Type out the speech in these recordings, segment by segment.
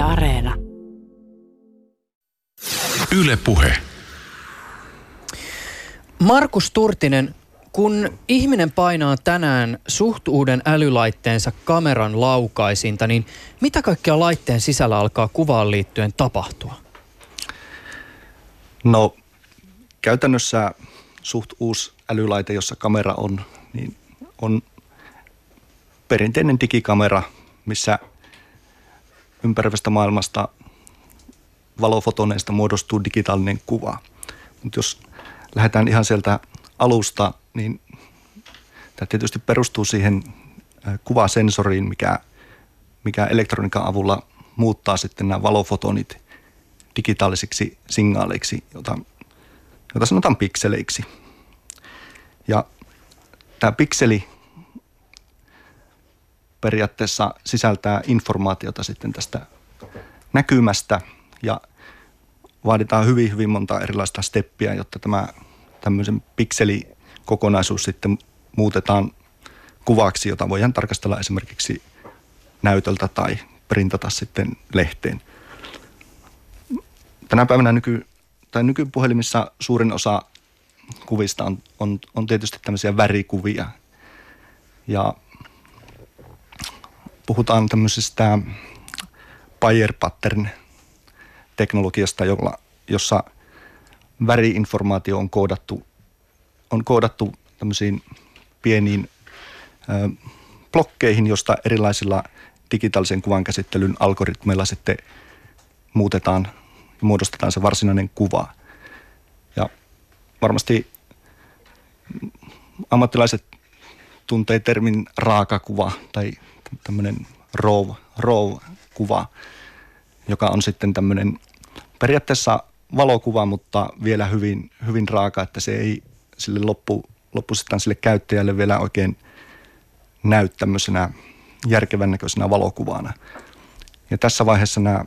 Yle Areena. Yle Puhe. Markus Turtinen, kun ihminen painaa tänään suht uuden älylaitteensa kameran laukaisinta, niin mitä kaikkea laitteen sisällä alkaa kuvaan liittyen tapahtua? No käytännössä suht uusi älylaite, jossa kamera on, niin on perinteinen digikamera, missä ympäröivästä maailmasta valofotoneista muodostuu digitaalinen kuva. Mutta jos lähdetään ihan sieltä alusta, niin tämä tietysti perustuu siihen kuvasensoriin, mikä, mikä elektroniikan avulla muuttaa sitten nämä valofotonit digitaalisiksi signaaleiksi, jota, jota sanotaan pikseleiksi. Ja tämä pikseli periaatteessa sisältää informaatiota sitten tästä näkymästä ja vaaditaan hyvin, hyvin monta erilaista steppiä, jotta tämä tämmöisen pikselikokonaisuus sitten muutetaan kuvaksi, jota voidaan tarkastella esimerkiksi näytöltä tai printata sitten lehteen. Tänä päivänä nyky, tai nykypuhelimissa suurin osa kuvista on, on, on tietysti tämmöisiä värikuvia. Ja puhutaan tämmöisestä Bayer pattern teknologiasta, jolla, jossa väriinformaatio on koodattu, on koodattu tämmöisiin pieniin ö, blokkeihin, josta erilaisilla digitaalisen kuvan käsittelyn algoritmeilla sitten muutetaan ja muodostetaan se varsinainen kuva. Ja varmasti ammattilaiset tuntee termin raakakuva tai tämmöinen raw, raw kuva, joka on sitten tämmöinen periaatteessa valokuva, mutta vielä hyvin, hyvin raaka, että se ei sille loppu, loppu sitten sille käyttäjälle vielä oikein näy tämmöisenä järkevän näköisenä valokuvana. Ja tässä vaiheessa nämä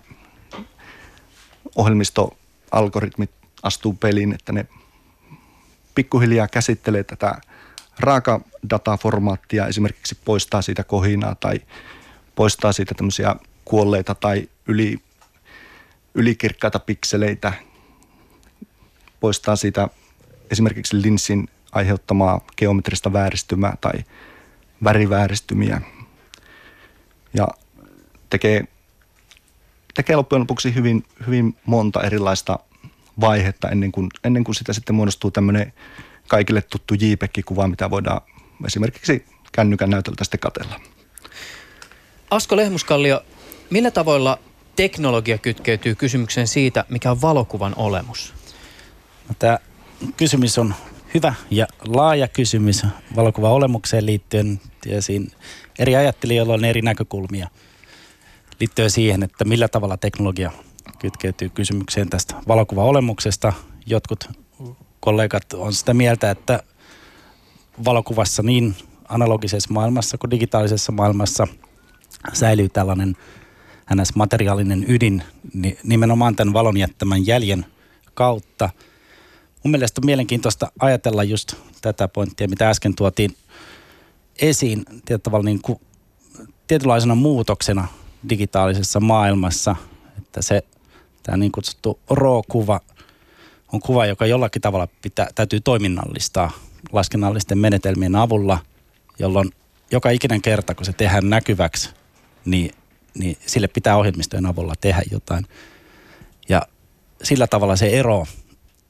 ohjelmistoalgoritmit astuu peliin, että ne pikkuhiljaa käsittelee tätä raakadataformaattia, esimerkiksi poistaa siitä kohinaa tai poistaa siitä tämmöisiä kuolleita tai yli, ylikirkkaita pikseleitä, poistaa siitä esimerkiksi linssin aiheuttamaa geometrista vääristymää tai värivääristymiä ja tekee, tekee loppujen lopuksi hyvin, hyvin monta erilaista vaihetta ennen kuin, ennen kuin sitä sitten muodostuu tämmöinen kaikille tuttu JPEG-kuva, mitä voidaan esimerkiksi kännykän näytöltä sitten katella. Asko Lehmuskallio, millä tavoilla teknologia kytkeytyy kysymykseen siitä, mikä on valokuvan olemus? No, tämä kysymys on hyvä ja laaja kysymys valokuvan olemukseen liittyen. Ja siinä eri ajattelijoilla on eri näkökulmia liittyen siihen, että millä tavalla teknologia kytkeytyy kysymykseen tästä valokuvan olemuksesta. Jotkut kollegat on sitä mieltä, että valokuvassa niin analogisessa maailmassa kuin digitaalisessa maailmassa säilyy tällainen ns. materiaalinen ydin nimenomaan tämän valon jättämän jäljen kautta. Mun mielestä on mielenkiintoista ajatella just tätä pointtia, mitä äsken tuotiin esiin tietyllä niin kuin, tietynlaisena muutoksena digitaalisessa maailmassa, että se tämä niin kutsuttu RAW-kuva – on kuva, joka jollakin tavalla pitää, täytyy toiminnallistaa laskennallisten menetelmien avulla, jolloin joka ikinen kerta, kun se tehdään näkyväksi, niin, niin sille pitää ohjelmistojen avulla tehdä jotain. Ja sillä tavalla se ero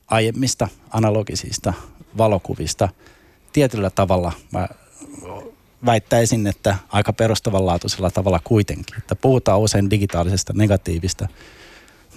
aiemmista analogisista valokuvista tietyllä tavalla mä väittäisin, että aika perustavanlaatuisella tavalla kuitenkin. Että puhutaan usein digitaalisesta negatiivista,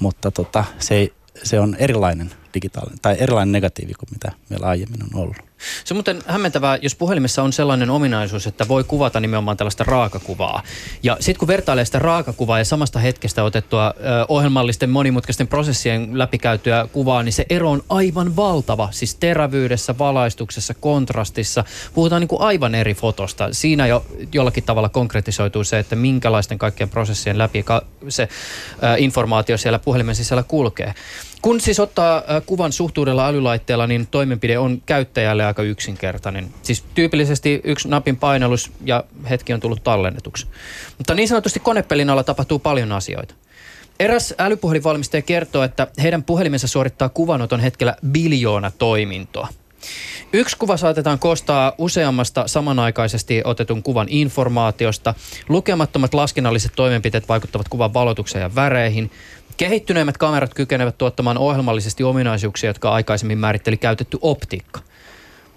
mutta tota, se, se on erilainen digitaalinen tai erilainen negatiivi kuin mitä meillä aiemmin on ollut. Se on muuten hämmentävää, jos puhelimessa on sellainen ominaisuus, että voi kuvata nimenomaan tällaista raakakuvaa. Ja sitten kun vertailee sitä raakakuvaa ja samasta hetkestä otettua ö, ohjelmallisten monimutkaisten prosessien läpikäytyä kuvaa, niin se ero on aivan valtava. Siis terävyydessä, valaistuksessa, kontrastissa. Puhutaan niin kuin aivan eri fotosta. Siinä jo jollakin tavalla konkretisoituu se, että minkälaisten kaikkien prosessien läpi se ö, informaatio siellä puhelimen sisällä kulkee. Kun siis ottaa kuvan suhtuudella älylaitteella, niin toimenpide on käyttäjälle aika yksinkertainen. Siis tyypillisesti yksi napin painallus ja hetki on tullut tallennetuksi. Mutta niin sanotusti konepelin alla tapahtuu paljon asioita. Eräs älypuhelinvalmistaja kertoo, että heidän puhelimensa suorittaa kuvanoton hetkellä biljoona toimintoa. Yksi kuva saatetaan koostaa useammasta samanaikaisesti otetun kuvan informaatiosta. Lukemattomat laskennalliset toimenpiteet vaikuttavat kuvan valotukseen ja väreihin. Kehittyneimmät kamerat kykenevät tuottamaan ohjelmallisesti ominaisuuksia, jotka aikaisemmin määritteli käytetty optiikka.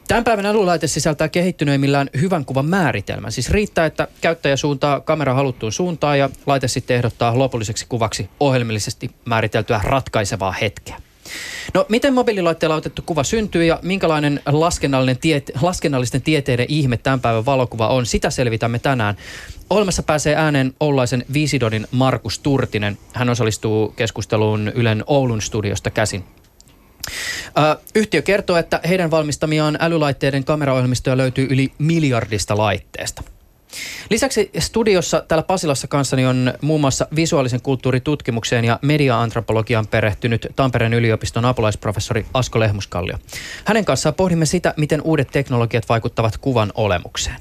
Tämän päivän älylaite sisältää kehittyneimmillään hyvän kuvan määritelmän. Siis riittää, että käyttäjä suuntaa kamera haluttuun suuntaan ja laite sitten ehdottaa lopulliseksi kuvaksi ohjelmallisesti määriteltyä ratkaisevaa hetkeä. No miten mobiililaitteella otettu kuva syntyy ja minkälainen laskennallinen tiete- laskennallisten tieteiden ihme tämän päivän valokuva on, sitä selvitämme tänään. Ohjelmassa pääsee ääneen Oulaisen Viisidonin Markus Turtinen. Hän osallistuu keskusteluun Ylen Oulun studiosta käsin. Ö, yhtiö kertoo, että heidän valmistamiaan älylaitteiden kameraohjelmistoja löytyy yli miljardista laitteesta. Lisäksi studiossa täällä Pasilassa kanssani on muun muassa visuaalisen kulttuuritutkimukseen ja mediaantropologiaan perehtynyt Tampereen yliopiston apulaisprofessori Asko Lehmuskallio. Hänen kanssaan pohdimme sitä, miten uudet teknologiat vaikuttavat kuvan olemukseen.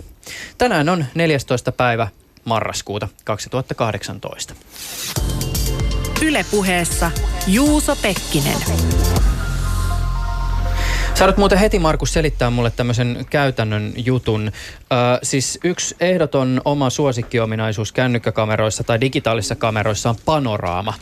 Tänään on 14. päivä marraskuuta 2018. Ylepuheessa Juuso Pekkinen. Saadut muuten heti Markus selittää mulle tämmöisen käytännön jutun. Ö, siis yksi ehdoton oma suosikkiominaisuus kännykkäkameroissa tai digitaalisissa kameroissa on panoraama.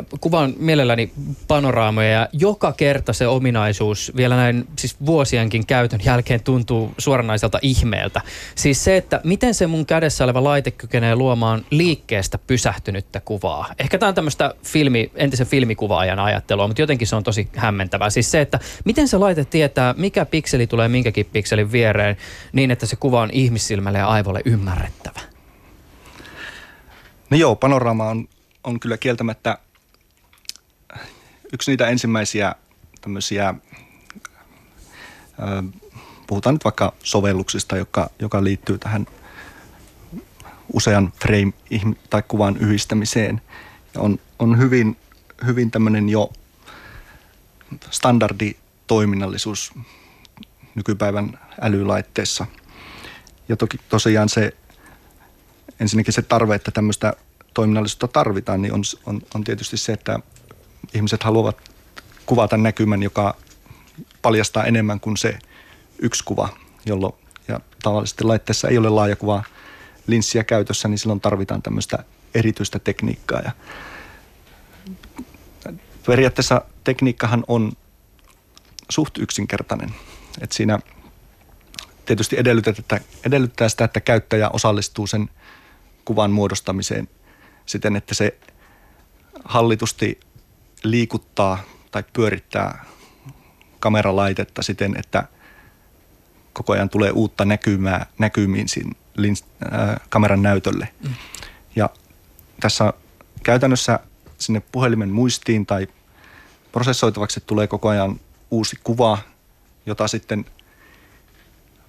Ö, kuvaan mielelläni panoraamoja ja joka kerta se ominaisuus vielä näin siis vuosienkin käytön jälkeen tuntuu suoranaiselta ihmeeltä. Siis se, että miten se mun kädessä oleva laite kykenee luomaan liikkeestä pysähtynyttä kuvaa. Ehkä tämä on tämmöistä filmi, entisen filmikuvaajan ajattelua, mutta jotenkin se on tosi hämmentävää. Siis se, että miten se laite tietää, mikä pikseli tulee minkäkin pikselin viereen niin, että se kuva on ihmissilmälle ja aivolle ymmärrettävä. No joo, panoraama on, on kyllä kieltämättä yksi niitä ensimmäisiä tämmöisiä, puhutaan nyt vaikka sovelluksista, joka, joka liittyy tähän usean frame tai kuvan yhdistämiseen. On, on hyvin, hyvin tämmöinen jo standardi toiminnallisuus nykypäivän älylaitteessa. Ja toki tosiaan se, ensinnäkin se tarve, että tämmöistä toiminnallisuutta tarvitaan, niin on, on, on tietysti se, että ihmiset haluavat kuvata näkymän, joka paljastaa enemmän kuin se yksi kuva, jolloin ja tavallisesti laitteessa ei ole laajakuva linssiä käytössä, niin silloin tarvitaan tämmöistä erityistä tekniikkaa. Ja periaatteessa tekniikkahan on suht yksinkertainen. Et siinä tietysti edellytetään, edellyttää sitä, että käyttäjä osallistuu sen kuvan muodostamiseen siten, että se hallitusti liikuttaa tai pyörittää kameralaitetta siten, että koko ajan tulee uutta näkymää näkymiin siinä lins, äh, kameran näytölle. Mm. Ja tässä käytännössä sinne puhelimen muistiin tai prosessoitavaksi tulee koko ajan uusi kuva, jota sitten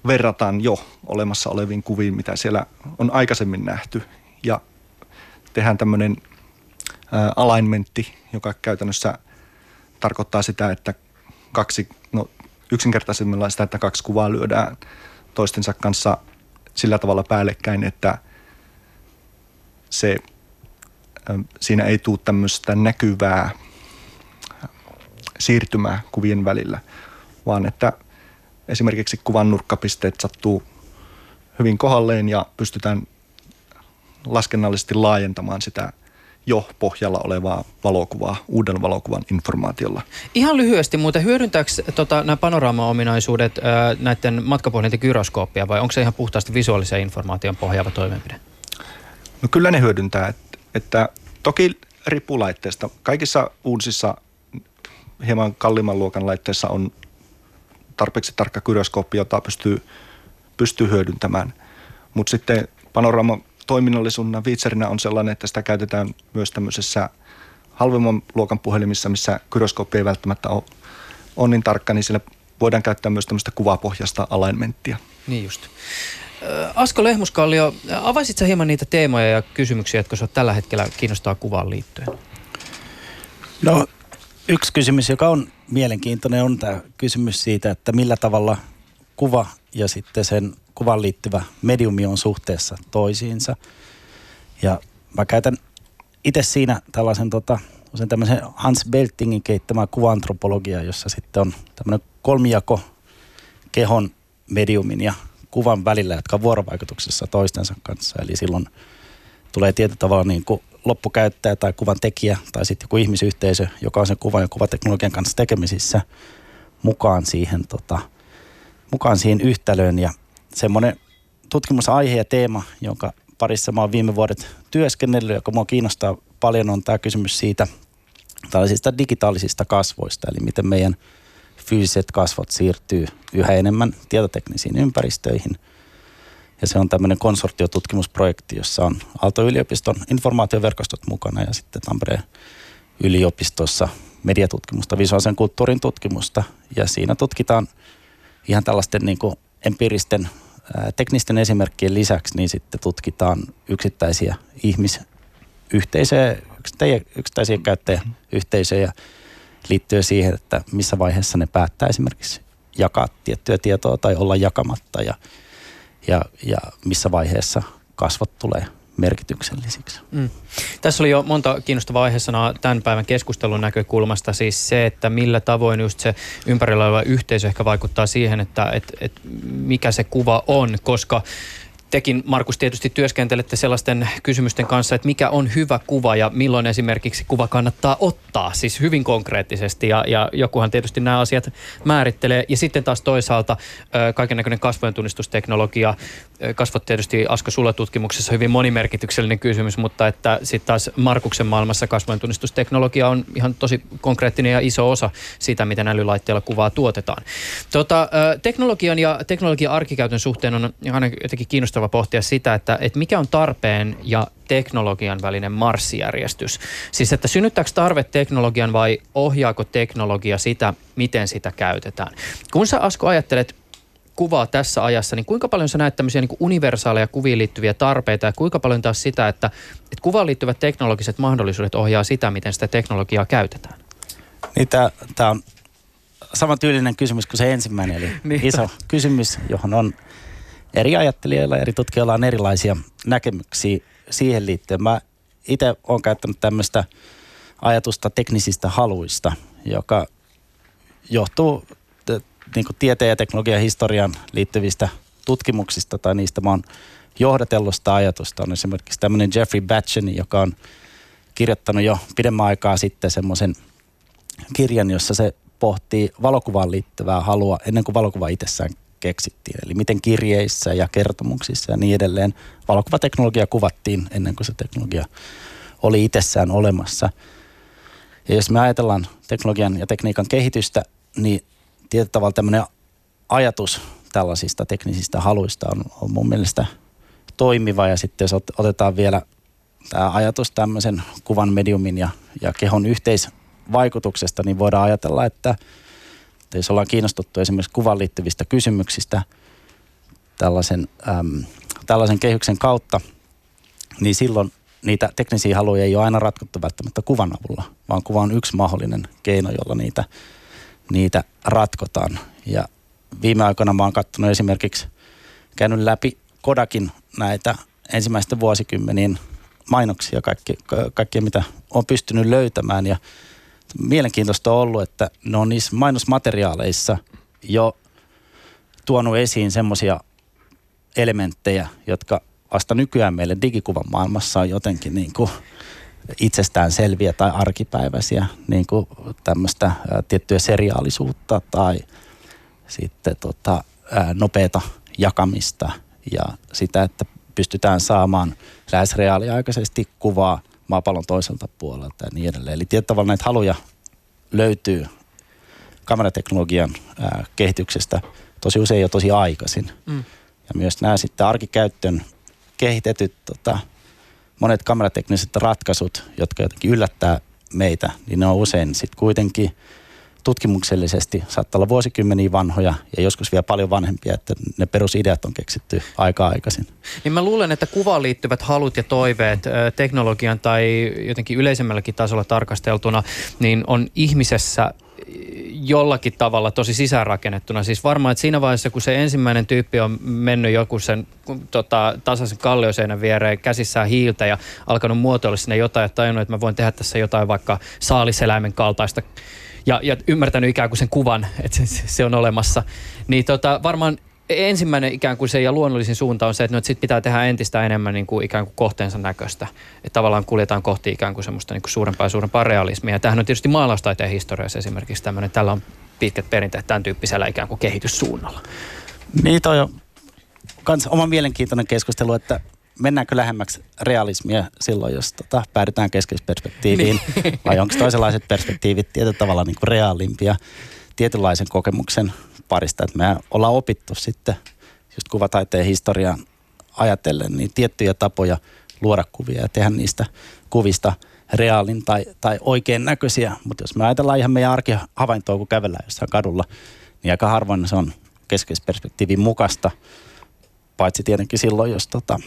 verrataan jo olemassa oleviin kuviin, mitä siellä on aikaisemmin nähty. Ja tehdään tämmöinen alignmentti, joka käytännössä tarkoittaa sitä, että kaksi, no yksinkertaisimmillaan sitä, että kaksi kuvaa lyödään toistensa kanssa sillä tavalla päällekkäin, että se, siinä ei tule tämmöistä näkyvää siirtymää kuvien välillä, vaan että esimerkiksi kuvan nurkkapisteet sattuu hyvin kohalleen ja pystytään laskennallisesti laajentamaan sitä jo pohjalla olevaa valokuvaa uuden valokuvan informaatiolla. Ihan lyhyesti muuten, hyödyntääkö tota, nämä panoraama-ominaisuudet ää, näiden matkapuhelinten gyroskooppia vai onko se ihan puhtaasti visuaalisen informaation pohjaava toimenpide? No kyllä ne hyödyntää, että, että toki ripulaitteesta. Kaikissa uusissa hieman kalliimman luokan laitteessa on tarpeeksi tarkka gyroskooppi, jota pystyy, pystyy hyödyntämään. Mutta sitten panorama toiminnallisuuden viitserinä on sellainen, että sitä käytetään myös tämmöisessä halvemman luokan puhelimissa, missä gyroskooppi ei välttämättä ole, ole niin tarkka, niin sillä voidaan käyttää myös tämmöistä kuvapohjasta alignmenttia. Niin just. Asko Lehmuskallio, avaisit sä hieman niitä teemoja ja kysymyksiä, jotka sinua tällä hetkellä kiinnostaa kuvaan liittyen? No Yksi kysymys, joka on mielenkiintoinen, on tämä kysymys siitä, että millä tavalla kuva ja sitten sen kuvan liittyvä mediumi on suhteessa toisiinsa. Ja mä käytän itse siinä tällaisen tota, sen tämmöisen Hans Beltingin keittämää kuvaantropologiaa, jossa sitten on tämmöinen kolmijako kehon, mediumin ja kuvan välillä, jotka on vuorovaikutuksessa toistensa kanssa. Eli silloin tulee tietyllä tavalla niin kuin loppukäyttäjä tai kuvan tekijä tai sitten joku ihmisyhteisö, joka on sen kuvan ja kuvateknologian kanssa tekemisissä mukaan siihen, tota, mukaan siihen yhtälöön. Ja semmoinen tutkimusaihe ja teema, jonka parissa mä oon viime vuodet työskennellyt, joka mua kiinnostaa paljon, on tämä kysymys siitä tällaisista digitaalisista kasvoista, eli miten meidän fyysiset kasvot siirtyy yhä enemmän tietoteknisiin ympäristöihin. Ja se on tämmöinen konsortiotutkimusprojekti, jossa on Aalto-yliopiston informaatioverkostot mukana ja sitten Tampereen yliopistossa mediatutkimusta, visuaalisen kulttuurin tutkimusta. Ja siinä tutkitaan ihan tällaisten niin kuin empiiristen teknisten esimerkkien lisäksi, niin sitten tutkitaan yksittäisiä ihmisyhteisöjä, yksittäisiä käyttäjäyhteisöjä liittyen siihen, että missä vaiheessa ne päättää esimerkiksi jakaa tiettyä tietoa tai olla jakamatta ja, ja, ja missä vaiheessa kasvot tulee merkityksellisiksi. Mm. Tässä oli jo monta kiinnostavaa aiheessanaa tämän päivän keskustelun näkökulmasta, siis se, että millä tavoin just se ympärillä oleva yhteisö ehkä vaikuttaa siihen, että et, et mikä se kuva on, koska tekin, Markus, tietysti työskentelette sellaisten kysymysten kanssa, että mikä on hyvä kuva ja milloin esimerkiksi kuva kannattaa ottaa, siis hyvin konkreettisesti ja, ja jokuhan tietysti nämä asiat määrittelee. Ja sitten taas toisaalta kaiken näköinen kasvojen tunnistusteknologia, kasvot tietysti Asko sulla tutkimuksessa hyvin monimerkityksellinen kysymys, mutta että sitten taas Markuksen maailmassa kasvojen tunnistusteknologia on ihan tosi konkreettinen ja iso osa sitä, miten älylaitteella kuvaa tuotetaan. Tota, teknologian ja teknologian arkikäytön suhteen on aina jotenkin kiinnostavaa kiinnostava pohtia sitä, että, että mikä on tarpeen ja teknologian välinen marssijärjestys. Siis että synnyttääkö tarve teknologian vai ohjaako teknologia sitä, miten sitä käytetään. Kun sä Asko ajattelet kuvaa tässä ajassa, niin kuinka paljon sä näet tämmöisiä niin universaaleja kuviin liittyviä tarpeita ja kuinka paljon taas sitä, että, että kuvaan liittyvät teknologiset mahdollisuudet ohjaa sitä, miten sitä teknologiaa käytetään? Niin tämä on sama tyylinen kysymys kuin se ensimmäinen, eli niin. iso kysymys, johon on eri ajattelijoilla, eri tutkijoilla on erilaisia näkemyksiä siihen liittyen. Mä itse olen käyttänyt tämmöistä ajatusta teknisistä haluista, joka johtuu niin kuin tieteen ja teknologian historian liittyvistä tutkimuksista tai niistä mä oon johdatellusta ajatusta. On esimerkiksi tämmöinen Jeffrey Batcheni, joka on kirjoittanut jo pidemmän aikaa sitten semmoisen kirjan, jossa se pohtii valokuvaan liittyvää halua ennen kuin valokuva itsessään keksittiin. Eli miten kirjeissä ja kertomuksissa ja niin edelleen valokuvateknologia kuvattiin ennen kuin se teknologia oli itsessään olemassa. Ja jos me ajatellaan teknologian ja tekniikan kehitystä, niin tietyllä tavalla tämmöinen ajatus tällaisista teknisistä haluista on, on mun mielestä toimiva. Ja sitten jos otetaan vielä tämä ajatus tämmöisen kuvan mediumin ja, ja kehon yhteisvaikutuksesta, niin voidaan ajatella, että – että jos ollaan kiinnostuttu esimerkiksi kuvan liittyvistä kysymyksistä tällaisen, äm, tällaisen kehyksen kautta, niin silloin niitä teknisiä haluja ei ole aina ratkottu välttämättä kuvan avulla, vaan kuva on yksi mahdollinen keino, jolla niitä, niitä ratkotaan. Ja viime aikoina mä oon katsonut esimerkiksi, käynyt läpi Kodakin näitä ensimmäisten vuosikymmenien mainoksia, kaikki, kaikkia mitä on pystynyt löytämään ja mielenkiintoista on ollut, että ne on niissä mainosmateriaaleissa jo tuonut esiin semmoisia elementtejä, jotka vasta nykyään meille digikuvan maailmassa on jotenkin niin kuin itsestään selviä tai arkipäiväisiä, niin kuin tämmöistä tiettyä seriaalisuutta tai sitten tota, nopeata jakamista ja sitä, että pystytään saamaan lähes reaaliaikaisesti kuvaa – maapallon toiselta puolelta ja niin edelleen. Eli tietyllä näitä haluja löytyy kamerateknologian ää, kehityksestä tosi usein jo tosi aikaisin. Mm. Ja myös nämä sitten arkikäyttöön kehitetyt tota, monet kameratekniset ratkaisut, jotka jotenkin yllättää meitä, niin ne on usein sitten kuitenkin – tutkimuksellisesti saattaa olla vuosikymmeniä vanhoja ja joskus vielä paljon vanhempia, että ne perusideat on keksitty aika aikaisin. Niin mä luulen, että kuvaan liittyvät halut ja toiveet teknologian tai jotenkin yleisemmälläkin tasolla tarkasteltuna, niin on ihmisessä jollakin tavalla tosi sisäänrakennettuna. Siis varmaan, että siinä vaiheessa, kun se ensimmäinen tyyppi on mennyt joku sen tota, tasaisen kallioseinän viereen käsissään hiiltä ja alkanut muotoilla sinne jotain ja tajunnut, että mä voin tehdä tässä jotain vaikka saaliseläimen kaltaista ja, ja ymmärtänyt ikään kuin sen kuvan, että se, se on olemassa, niin tota, varmaan ensimmäinen ikään kuin se ja luonnollisin suunta on se, että, no, sit pitää tehdä entistä enemmän niin kuin ikään kuin kohteensa näköistä. Että tavallaan kuljetaan kohti ikään kuin semmoista niin kuin suurempaa ja suurempaa realismia. Ja tämähän on tietysti maalaustaiteen historiassa esimerkiksi tämmöinen, tällä on pitkät perinteet tämän tyyppisellä ikään kuin kehityssuunnalla. Niin toi on kans oma mielenkiintoinen keskustelu, että mennäänkö lähemmäksi realismia silloin, jos tota, päädytään keskeisperspektiiviin, niin. vai onko toisenlaiset perspektiivit tietyllä tavalla niin kuin reaalimpia tietynlaisen kokemuksen parista, että me ollaan opittu sitten just kuvataiteen historiaa ajatellen, niin tiettyjä tapoja luoda kuvia ja tehdä niistä kuvista reaalin tai, tai oikein näköisiä. Mutta jos me ajatellaan ihan meidän arkihavaintoa, kun kävellään jossain kadulla, niin aika harvoin se on keskeisperspektiivin mukaista, paitsi tietenkin silloin, jos tota,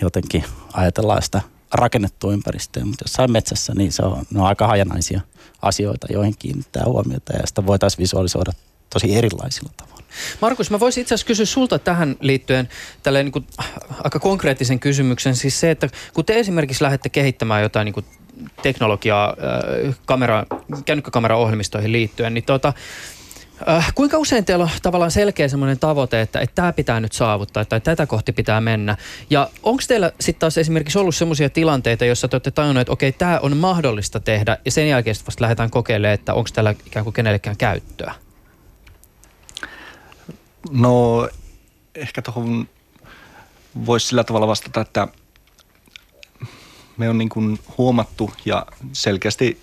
jotenkin ajatellaan sitä rakennettua ympäristöä, mutta jossain metsässä, niin se on, ne on aika hajanaisia asioita, joihin kiinnittää huomiota ja sitä voitaisiin visualisoida tosi erilaisilla tavoilla. Markus, mä voisin itse asiassa kysyä sulta tähän liittyen tälleen niin kuin, aika konkreettisen kysymyksen. Siis se, että kun te esimerkiksi lähdette kehittämään jotain niin kuin teknologiaa äh, kamera, kännykkäkameraohjelmistoihin liittyen, niin tota, Äh, kuinka usein teillä on tavallaan selkeä semmoinen tavoite, että, että tämä pitää nyt saavuttaa tai tätä kohti pitää mennä? Ja onko teillä sitten taas esimerkiksi ollut semmoisia tilanteita, joissa te olette tajunneet, että okei, tämä on mahdollista tehdä ja sen jälkeen vasta lähdetään kokeilemaan, että onko tällä ikään kuin kenellekään käyttöä? No ehkä tuohon voisi sillä tavalla vastata, että me on niin kuin huomattu ja selkeästi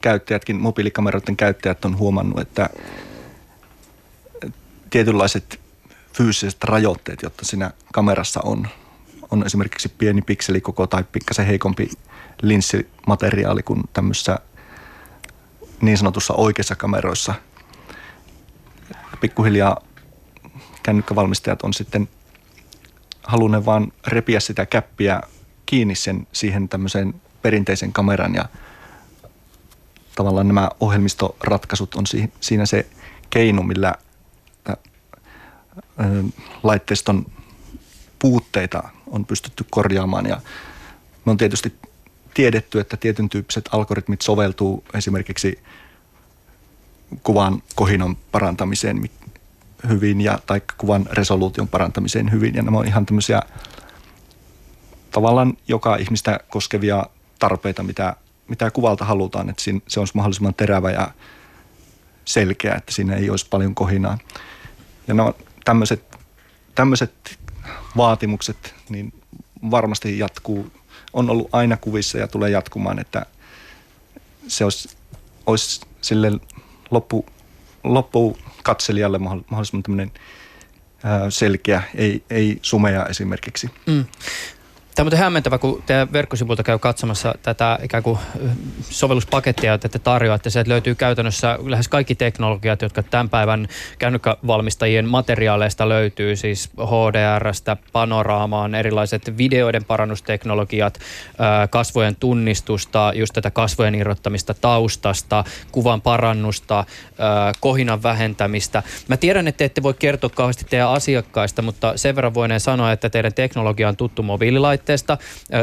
käyttäjätkin, mobiilikameroiden käyttäjät on huomannut, että tietynlaiset fyysiset rajoitteet, jotta siinä kamerassa on, on esimerkiksi pieni pikselikoko tai pikkasen heikompi linssimateriaali kuin tämmöisessä niin sanotussa oikeissa kameroissa. Pikkuhiljaa kännykkävalmistajat on sitten halunneet vaan repiä sitä käppiä kiinni sen siihen tämmöiseen perinteisen kameran ja tavallaan nämä ohjelmistoratkaisut on siinä se keino, millä laitteiston puutteita on pystytty korjaamaan ja me on tietysti tiedetty, että tietyn tyyppiset algoritmit soveltuu esimerkiksi kuvan kohinon parantamiseen hyvin ja tai kuvan resoluution parantamiseen hyvin ja nämä on ihan tämmöisiä tavallaan joka ihmistä koskevia tarpeita, mitä, mitä kuvalta halutaan, että se olisi mahdollisimman terävä ja selkeä, että siinä ei olisi paljon kohinaa. Ja no, tämmöiset, tämmöiset vaatimukset niin varmasti jatkuu, on ollut aina kuvissa ja tulee jatkumaan, että se olisi, olisi sille loppu, loppu katselijalle mahdollisimman tämmöinen selkeä, ei, ei sumea esimerkiksi. Mm. Tämä on muuten hämmentävä, kun teidän verkkosivulta käy katsomassa tätä ikään kuin sovelluspakettia, että te tarjoatte. Sieltä löytyy käytännössä lähes kaikki teknologiat, jotka tämän päivän kännykkävalmistajien materiaaleista löytyy. Siis HDRstä, panoraamaan, erilaiset videoiden parannusteknologiat, kasvojen tunnistusta, just tätä kasvojen irrottamista taustasta, kuvan parannusta, kohinan vähentämistä. Mä tiedän, että ette voi kertoa kauheasti teidän asiakkaista, mutta sen verran voin sanoa, että teidän teknologia on tuttu mobiililaitteesta laitteesta.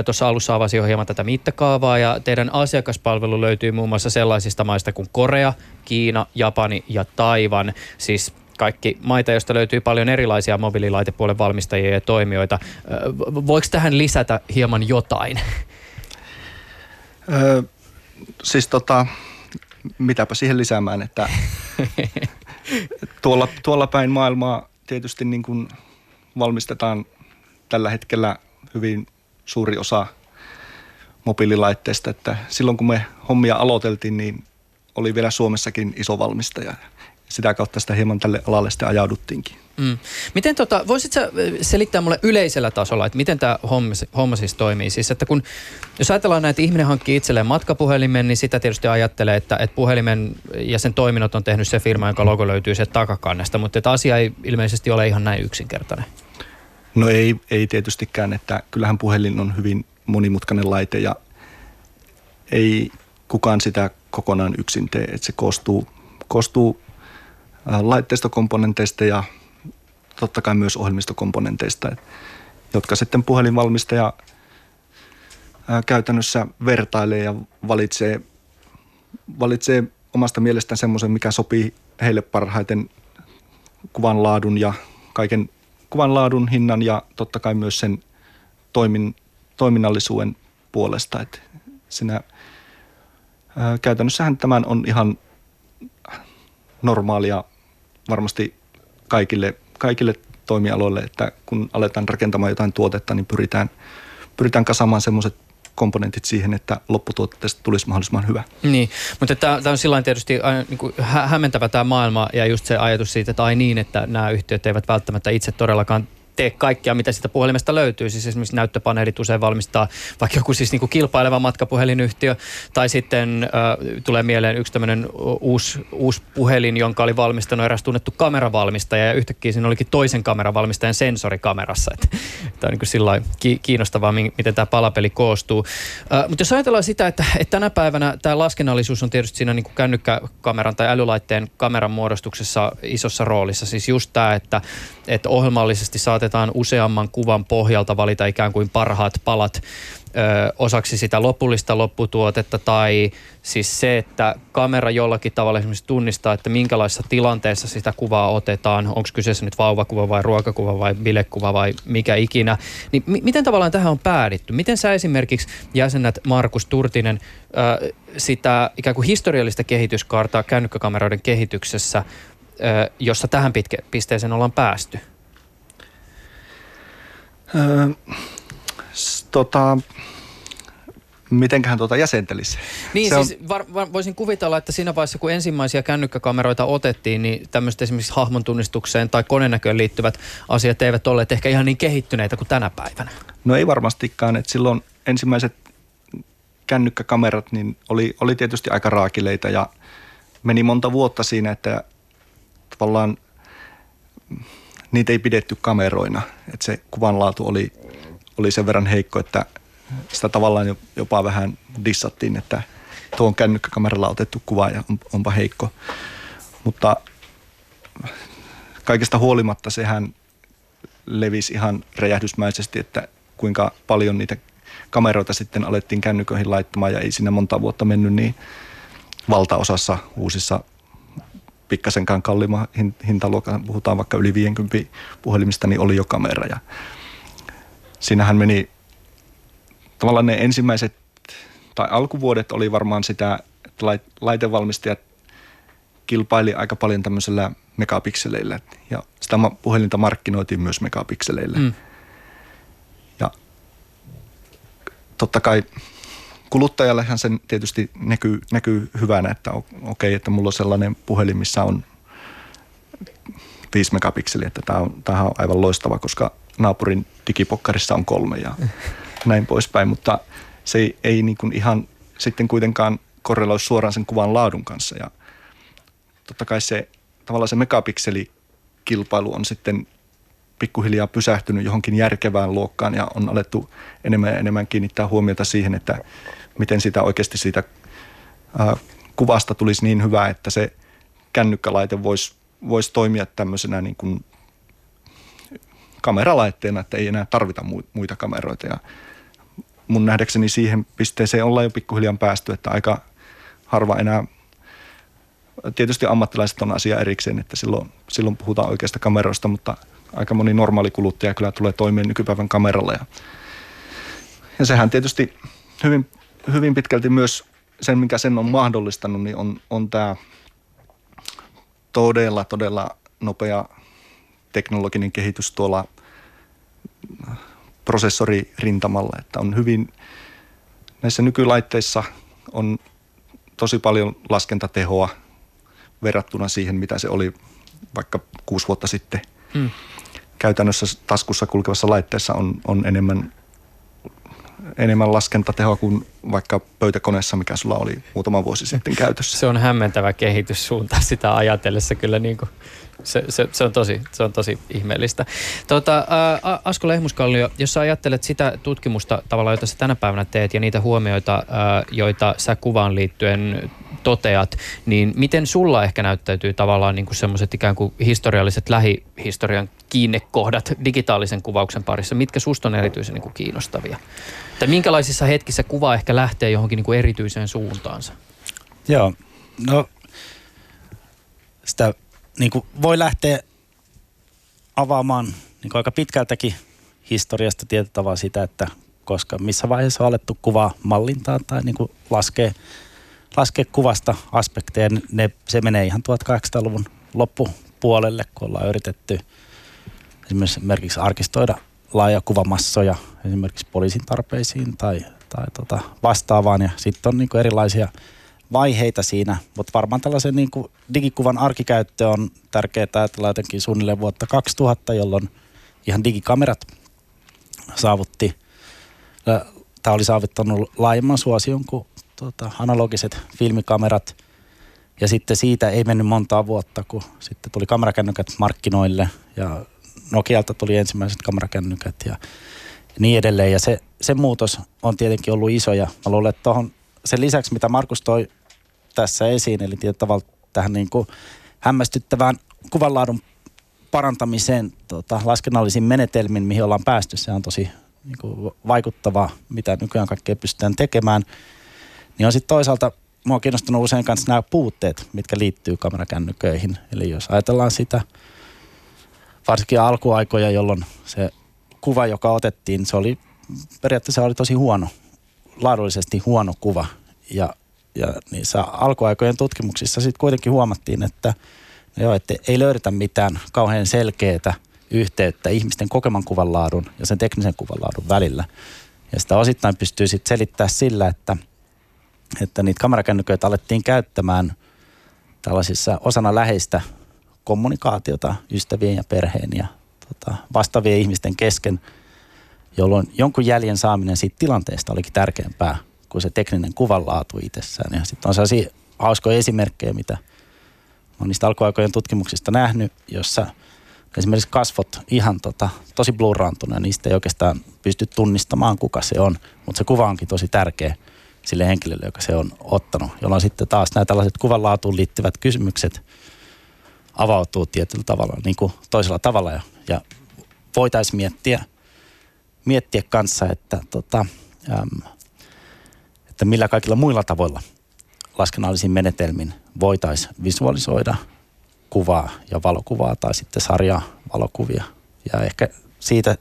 Tuossa alussa avasin jo hieman tätä mittakaavaa ja teidän asiakaspalvelu löytyy muun muassa sellaisista maista kuin Korea, Kiina, Japani ja Taivan. Siis kaikki maita, joista löytyy paljon erilaisia mobiililaitepuolen valmistajia ja toimijoita. Voiko tähän lisätä hieman jotain? Öö, siis tota, mitäpä siihen lisäämään, että tuolla, tuolla päin maailmaa tietysti niin kuin valmistetaan tällä hetkellä hyvin suuri osa mobiililaitteista, että silloin kun me hommia aloiteltiin, niin oli vielä Suomessakin iso valmistaja. Sitä kautta sitä hieman tälle alalle sitten ajauduttiinkin. Mm. Miten tota, voisit selittää mulle yleisellä tasolla, että miten tämä homma, homma siis toimii? Siis, että kun, jos ajatellaan että ihminen hankkii itselleen matkapuhelimen, niin sitä tietysti ajattelee, että, että puhelimen ja sen toiminnot on tehnyt se firma, jonka logo löytyy se takakannesta, mutta että asia ei ilmeisesti ole ihan näin yksinkertainen. No ei, ei tietystikään, että kyllähän puhelin on hyvin monimutkainen laite ja ei kukaan sitä kokonaan yksin tee, että se koostuu koostuu laitteistokomponenteista ja totta kai myös ohjelmistokomponenteista, jotka sitten puhelinvalmistaja käytännössä vertailee ja valitsee, valitsee omasta mielestään semmoisen, mikä sopii heille parhaiten kuvan laadun ja kaiken kuvan laadun, hinnan ja totta kai myös sen toimin, toiminnallisuuden puolesta. Että sinä, ää, käytännössähän tämän on ihan normaalia varmasti kaikille, kaikille toimialoille, että kun aletaan rakentamaan jotain tuotetta, niin pyritään, pyritään kasaamaan semmoiset komponentit siihen, että lopputuotteesta tulisi mahdollisimman hyvä. Niin, mutta tämä on sillä tietysti niin kuin hä- hämmentävä tämä maailma ja just se ajatus siitä, että ai niin, että nämä yhtiöt eivät välttämättä itse todellakaan tee kaikkea, mitä sitä puhelimesta löytyy. Siis esimerkiksi näyttöpaneelit usein valmistaa vaikka joku siis niin kuin kilpaileva matkapuhelinyhtiö, tai sitten äh, tulee mieleen yksi tämmöinen uusi, uusi puhelin, jonka oli valmistanut eräs tunnettu kameravalmistaja, ja yhtäkkiä siinä olikin toisen kameravalmistajan sensori kamerassa. Tämä on niin sillä kiinnostavaa, miten tämä palapeli koostuu. Äh, mutta jos ajatellaan sitä, että, että tänä päivänä tämä laskennallisuus on tietysti siinä niin kuin kännykkäkameran tai älylaitteen kameran muodostuksessa isossa roolissa. Siis just tämä, että, että ohjelmallisesti saatetaan useamman kuvan pohjalta valita ikään kuin parhaat palat ö, osaksi sitä lopullista lopputuotetta tai siis se, että kamera jollakin tavalla esimerkiksi tunnistaa, että minkälaisessa tilanteessa sitä kuvaa otetaan, onko kyseessä nyt vauvakuva vai ruokakuva vai bilekuva vai mikä ikinä, niin m- miten tavallaan tähän on päädytty? Miten sä esimerkiksi jäsenät Markus Turtinen ö, sitä ikään kuin historiallista kehityskaartaa kännykkäkameroiden kehityksessä, jossa tähän pitke- pisteeseen ollaan päästy? Öö, tota, mitenköhän tuota jäsentelisi? Niin se siis on... var, var, voisin kuvitella, että siinä vaiheessa kun ensimmäisiä kännykkäkameroita otettiin, niin tämmöistä esimerkiksi hahmon tunnistukseen tai konenäköön liittyvät asiat eivät olleet ehkä ihan niin kehittyneitä kuin tänä päivänä. No ei varmastikaan, että silloin ensimmäiset kännykkäkamerat niin oli, oli tietysti aika raakileita ja meni monta vuotta siinä, että tavallaan niitä ei pidetty kameroina. Että se kuvanlaatu oli, oli sen verran heikko, että sitä tavallaan jopa vähän dissattiin, että tuo on kännykkäkameralla otettu kuva ja on, onpa heikko. Mutta kaikesta huolimatta sehän levisi ihan räjähdysmäisesti, että kuinka paljon niitä kameroita sitten alettiin kännyköihin laittamaan ja ei siinä monta vuotta mennyt, niin valtaosassa uusissa pikkasenkaan kalliimman hintaluokan, puhutaan vaikka yli 50 puhelimista, niin oli jo kamera. Ja siinähän meni tavallaan ne ensimmäiset tai alkuvuodet oli varmaan sitä, että laitevalmistajat kilpaili aika paljon tämmöisellä megapikseleillä ja sitä puhelinta markkinoitiin myös megapikseleillä. Mm. Ja totta kai kuluttajallehan sen tietysti näkyy, näkyy hyvänä, että okei, okay, että mulla on sellainen puhelin, missä on 5 megapikseliä, että tämä on, tämähän on aivan loistava, koska naapurin digipokkarissa on kolme ja näin poispäin, mutta se ei, ei niin kuin ihan sitten kuitenkaan korreloi suoraan sen kuvan laadun kanssa. Ja totta kai se tavallaan se megapikselikilpailu on sitten pikkuhiljaa pysähtynyt johonkin järkevään luokkaan ja on alettu enemmän ja enemmän kiinnittää huomiota siihen, että miten sitä oikeasti siitä kuvasta tulisi niin hyvä, että se kännykkälaite voisi vois toimia tämmöisenä niin kuin kameralaitteena, että ei enää tarvita muita kameroita. Ja mun nähdäkseni siihen pisteeseen ollaan jo pikkuhiljaa päästy, että aika harva enää Tietysti ammattilaiset on asia erikseen, että silloin, silloin puhutaan oikeasta kameroista, mutta aika moni normaali kuluttaja kyllä tulee toimeen nykypäivän kameralla. Ja, ja sehän tietysti hyvin hyvin pitkälti myös sen, mikä sen on mahdollistanut, niin on, on tämä todella, todella nopea teknologinen kehitys tuolla prosessoririntamalla, että on hyvin, näissä nykylaitteissa on tosi paljon laskentatehoa verrattuna siihen, mitä se oli vaikka kuusi vuotta sitten. Hmm. Käytännössä taskussa kulkevassa laitteessa on, on enemmän enemmän laskentatehoa kuin vaikka pöytäkoneessa, mikä sulla oli muutama vuosi sitten käytössä. Se on hämmentävä kehityssuunta sitä ajatellessa kyllä niin kuin se, se, se, on tosi, se on tosi ihmeellistä. Tuota, ää, Asko Lehmuskallio, jos sä ajattelet sitä tutkimusta tavallaan, jota sä tänä päivänä teet ja niitä huomioita, ää, joita sä kuvaan liittyen toteat, niin miten sulla ehkä näyttäytyy tavallaan niin kuin semmoiset ikään kuin historialliset lähihistorian kiinnekohdat digitaalisen kuvauksen parissa? Mitkä susta on erityisen niin kuin kiinnostavia? Tai minkälaisissa hetkissä kuva ehkä lähtee johonkin niin kuin erityiseen suuntaansa? Joo, no sitä niin kuin voi lähteä avaamaan niin kuin aika pitkältäkin historiasta tietyllä sitä, että koska missä vaiheessa on alettu kuvaa mallintaa tai niin kuin laskee, laskee kuvasta aspekteja. Ne, se menee ihan 1800-luvun loppupuolelle, kun ollaan yritetty esimerkiksi arkistoida laaja kuvamassoja esimerkiksi poliisin tarpeisiin tai, tai tota vastaavaan. Ja sitten on niin kuin erilaisia vaiheita siinä, mutta varmaan tällaisen niin kuin digikuvan arkikäyttö on tärkeää ajatella jotenkin suunnilleen vuotta 2000, jolloin ihan digikamerat saavutti, tämä oli saavuttanut laajemman suosion kuin tuota, analogiset filmikamerat. Ja sitten siitä ei mennyt montaa vuotta, kun sitten tuli kamerakännykät markkinoille ja Nokialta tuli ensimmäiset kamerakännykät ja niin edelleen. Ja se, se muutos on tietenkin ollut iso ja mä luulen, että tohon, sen lisäksi mitä Markus toi tässä esiin, eli tietyllä tähän niin kuin hämmästyttävään kuvanlaadun parantamiseen tota, laskennallisiin menetelmin, mihin ollaan päästy. Se on tosi niin kuin, vaikuttavaa, mitä nykyään kaikkea pystytään tekemään. Niin on sitten toisaalta, mua on kiinnostunut usein kanssa nämä puutteet, mitkä liittyy kamerakännyköihin. Eli jos ajatellaan sitä, varsinkin alkuaikoja, jolloin se kuva, joka otettiin, se oli periaatteessa oli tosi huono, laadullisesti huono kuva. Ja, ja niissä alkuaikojen tutkimuksissa sitten kuitenkin huomattiin, että – Joo, että ei löydetä mitään kauhean selkeää yhteyttä ihmisten kokeman kuvan laadun ja sen teknisen kuvan laadun välillä. Ja sitä osittain pystyy sitten selittämään sillä, että, että niitä kamerakännyköitä alettiin käyttämään tällaisissa osana läheistä kommunikaatiota ystävien ja perheen ja tota, vastaavien ihmisten kesken, jolloin jonkun jäljen saaminen siitä tilanteesta olikin tärkeämpää kuin se tekninen kuvanlaatu itsessään. Ja sitten on sellaisia hauskoja esimerkkejä, mitä – olen niistä alkuaikojen tutkimuksista nähnyt, jossa esimerkiksi kasvot ihan tota, tosi blurraantuneet, niistä ei oikeastaan pysty tunnistamaan, kuka se on, mutta se kuva onkin tosi tärkeä sille henkilölle, joka se on ottanut, jolloin sitten taas nämä tällaiset kuvanlaatuun liittyvät kysymykset avautuu tietyllä tavalla, niin kuin toisella tavalla ja, ja voitaisiin miettiä, miettiä kanssa, että, tota, äm, että millä kaikilla muilla tavoilla laskennallisin menetelmin voitaisiin visualisoida kuvaa ja valokuvaa tai sitten sarjaa valokuvia. Ja ehkä siitä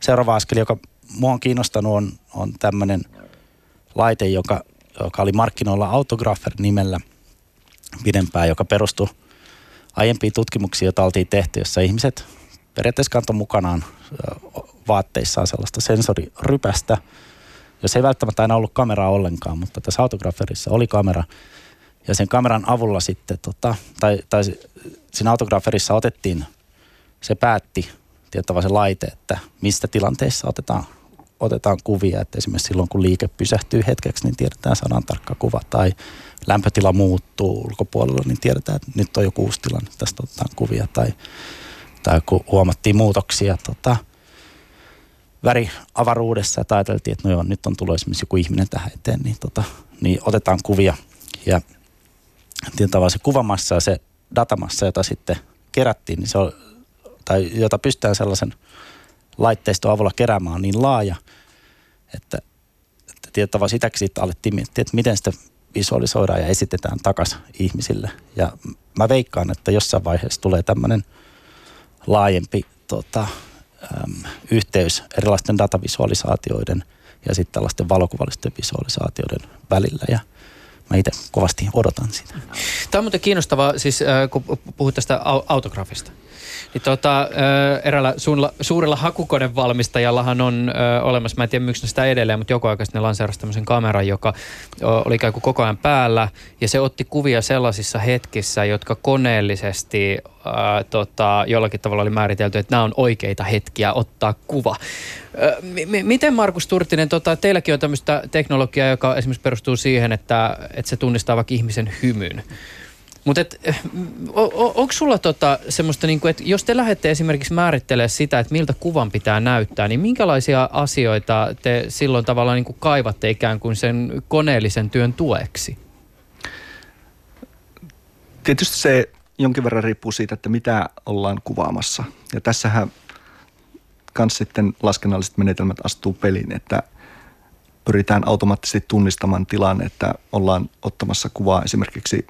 seuraava askel, joka mua on kiinnostanut, on, on tämmöinen laite, joka, joka oli markkinoilla Autographer nimellä pidempään, joka perustui aiempiin tutkimuksiin, joita oltiin tehty, jossa ihmiset periaatteessa kantoi mukanaan vaatteissaan sellaista sensorirypästä, jos ei välttämättä aina ollut kameraa ollenkaan, mutta tässä autograferissa oli kamera – ja sen kameran avulla sitten, tota, tai, tai siinä autograferissa otettiin, se päätti tiettävä se laite, että mistä tilanteessa otetaan, otetaan kuvia. Että esimerkiksi silloin, kun liike pysähtyy hetkeksi, niin tiedetään sanan tarkka kuva. Tai lämpötila muuttuu ulkopuolella, niin tiedetään, että nyt on joku uusi tilanne, tästä otetaan kuvia. Tai, tai kun huomattiin muutoksia tota, väriavaruudessa, että ajateltiin, että no joo, nyt on tullut esimerkiksi joku ihminen tähän eteen, niin, tota, niin otetaan kuvia. Ja tavallaan se kuvamassa ja se datamassa, jota sitten kerättiin, niin se on, tai jota pystytään sellaisen laitteiston avulla keräämään niin laaja, että, että tietyllä sitäkin sitten alettiin miettiä, että miten sitä visualisoidaan ja esitetään takaisin ihmisille. Ja mä veikkaan, että jossain vaiheessa tulee tämmöinen laajempi tota, äm, yhteys erilaisten datavisualisaatioiden ja sitten tällaisten valokuvallisten visualisaatioiden välillä. Ja mä itse kovasti odotan sitä. Tämä on muuten kiinnostavaa, siis äh, kun puhut tästä autografista. Niin tota, eräällä suurella, suurella hakukonevalmistajallahan on ö, olemassa, mä en tiedä miksi sitä edelleen, mutta joku aika ne lanseerasi tämmöisen kameran, joka oli ikään kuin koko ajan päällä ja se otti kuvia sellaisissa hetkissä, jotka koneellisesti ö, tota, jollakin tavalla oli määritelty, että nämä on oikeita hetkiä ottaa kuva. M- miten Markus Turtinen, tota, teilläkin on tämmöistä teknologiaa, joka esimerkiksi perustuu siihen, että, että se tunnistaa vaikka ihmisen hymyn. Mutta eh, onko sulla tota semmoista, niinku, että jos te lähdette esimerkiksi määrittelemään sitä, että miltä kuvan pitää näyttää, niin minkälaisia asioita te silloin tavallaan niinku kaivatte ikään kuin sen koneellisen työn tueksi? Tietysti se jonkin verran riippuu siitä, että mitä ollaan kuvaamassa. Ja tässähän myös sitten laskennalliset menetelmät astuu peliin, että pyritään automaattisesti tunnistamaan tilanne, että ollaan ottamassa kuvaa esimerkiksi